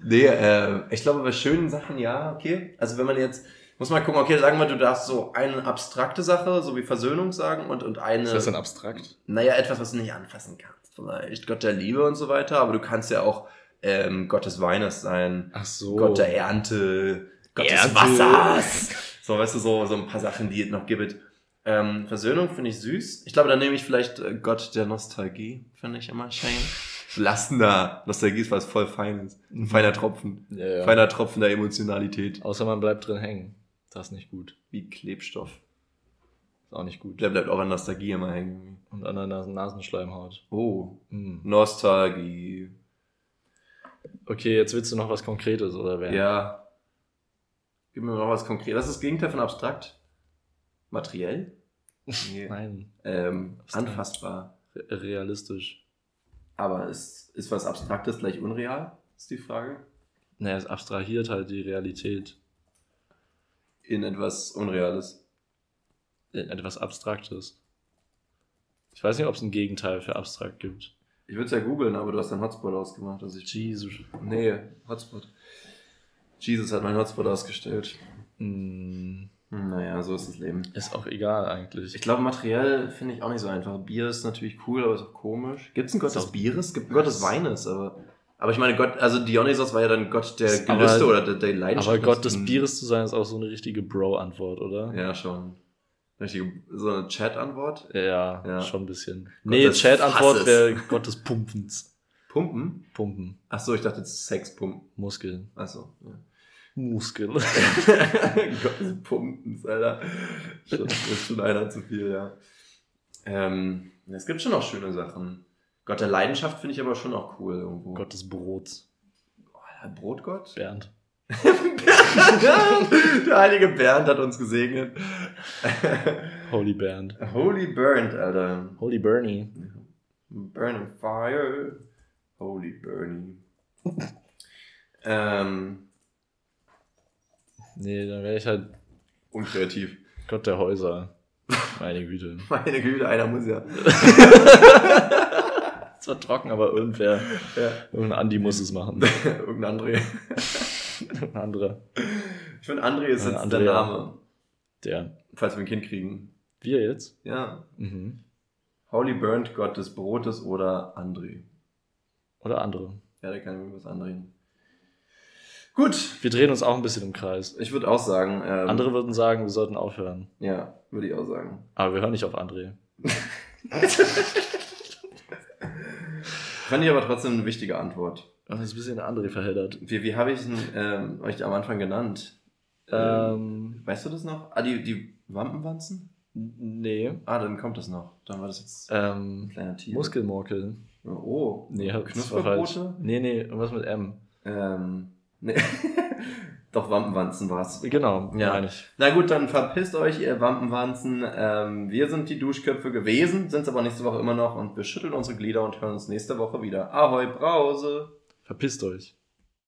Nee, äh, ich glaube, bei schönen Sachen ja, okay. Also wenn man jetzt, muss man gucken, okay, sagen wir, du darfst so eine abstrakte Sache, so wie Versöhnung sagen und, und eine,
Ist das denn abstrakt?
naja, etwas, was du nicht anfassen kannst. Vielleicht Gott der Liebe und so weiter, aber du kannst ja auch ähm, Gott des Weines sein,
Ach so.
Gott der Ernte, Gott des
Ernte.
Wassers. So, weißt du, so, so ein paar Sachen, die es noch gibt. Ähm, Versöhnung finde ich süß. Ich glaube, da nehme ich vielleicht äh, Gott der Nostalgie, finde ich immer schön. Belastender. Nostalgie ist was voll Feines. Ein feiner Tropfen.
Ja, ja.
Feiner Tropfen der Emotionalität.
Außer man bleibt drin hängen. Das ist nicht gut.
Wie Klebstoff.
Ist auch nicht gut.
Der bleibt auch an Nostalgie immer hängen.
Und an der Nasen Nasenschleimhaut.
Oh.
Hm.
Nostalgie.
Okay, jetzt willst du noch was Konkretes, oder wer?
Ja. Gib mir noch was konkret. Was ist das Gegenteil von abstrakt? Materiell? Nee.
Nein,
ähm,
Abstrakt.
anfassbar.
re realistisch.
Aber ist, ist was Abstraktes gleich unreal? Ist die Frage.
Naja, es abstrahiert halt die Realität
In etwas Unreales.
in etwas Abstraktes. Ich weiß nicht, ob es ein Gegenteil für abstrakt gibt.
Ich würde es ja googeln, aber du hast deinen Hotspot ausgemacht. Also ich,
Jesus.
nee, Hotspot. Jesus hat meinen Hotspot ausgestellt.
Hm,
Hm, Naja, so ist das Leben.
ist auch egal eigentlich.
Ich glaube, materiell finde ich auch nicht so einfach. Bier ist natürlich cool, aber ist auch komisch. Gibt es einen Gott des Bieres? Es gibt einen Gott des Weines, aber. Aber ich meine, Gott, also Dionysos war ja dann Gott der
Aber-
Gelüste oder der, der Leidenschaft.
Aber Gott des Bieres zu sein, ist auch so eine richtige Bro-Antwort, oder?
Ja, schon. Richtige, so eine Chat-Antwort.
Ja,
Ja.
schon ein bisschen.
Gott
nee, Chat-Antwort wäre Gott des Pumpens.
Pumpen?
Pumpen.
Achso, ich dachte jetzt Sexpumpen.
Muskeln.
Achso. Ja.
Muskeln.
Gott des Pumpens, Alter. Schon, das ist schon einer zu viel, ja. Ähm, es gibt schon auch schöne Sachen. Gott der Leidenschaft finde ich aber schon auch cool irgendwo.
Gott des Brots.
Oh, Brotgott?
Bernd.
der heilige Bernd hat uns gesegnet.
Holy Bernd.
Holy Bernd, Alter.
Holy Bernie.
Burning Fire. Holy Bernie. ähm,
Nee, dann wäre ich halt
unkreativ.
Gott der Häuser. Meine Güte.
Meine Güte, einer muss ja.
War trocken, aber irgendwer,
ja.
irgendein Andi muss es machen.
Irgendein André.
Ein anderer.
Ich finde, André ist jetzt der
Andrea.
Name,
Der.
falls wir ein Kind kriegen.
Wir jetzt?
Ja.
Mhm.
Holy Burnt, Gott des Brotes oder André.
Oder andere.
Ja, der kann mir was andrehen. Gut,
Wir drehen uns auch ein bisschen im Kreis.
ich würde auch sagen. Ähm,
Andere würden sagen, wir sollten aufhören.
Ja, würde ich auch sagen.
Aber wir hören nicht auf André.
Fand ich aber trotzdem eine wichtige Antwort.
Das ist ein bisschen André verheddert.
Wie, wie habe ich ihn ähm, euch am Anfang genannt?
Ähm,
Weißt du das noch? Ah, die, die Wampenwanzen?
nee.
Ah, dann kommt das noch. Dann war das jetzt
Ähm,
ein kleiner Tier.
Muskelmorkel.
Oh.
Nee.
Knusperbrote?
Nee, nee, irgendwas mit M.
Ähm, nee. Doch, Wampenwanzen war's.
Genau,
Ja. Na gut, dann verpisst euch, ihr Wampenwanzen. Ähm, wir sind die Duschköpfe gewesen, sind es aber nächste Woche immer noch und wir schütteln unsere Glieder und hören uns nächste Woche wieder. Ahoi, Brause!
Verpisst euch.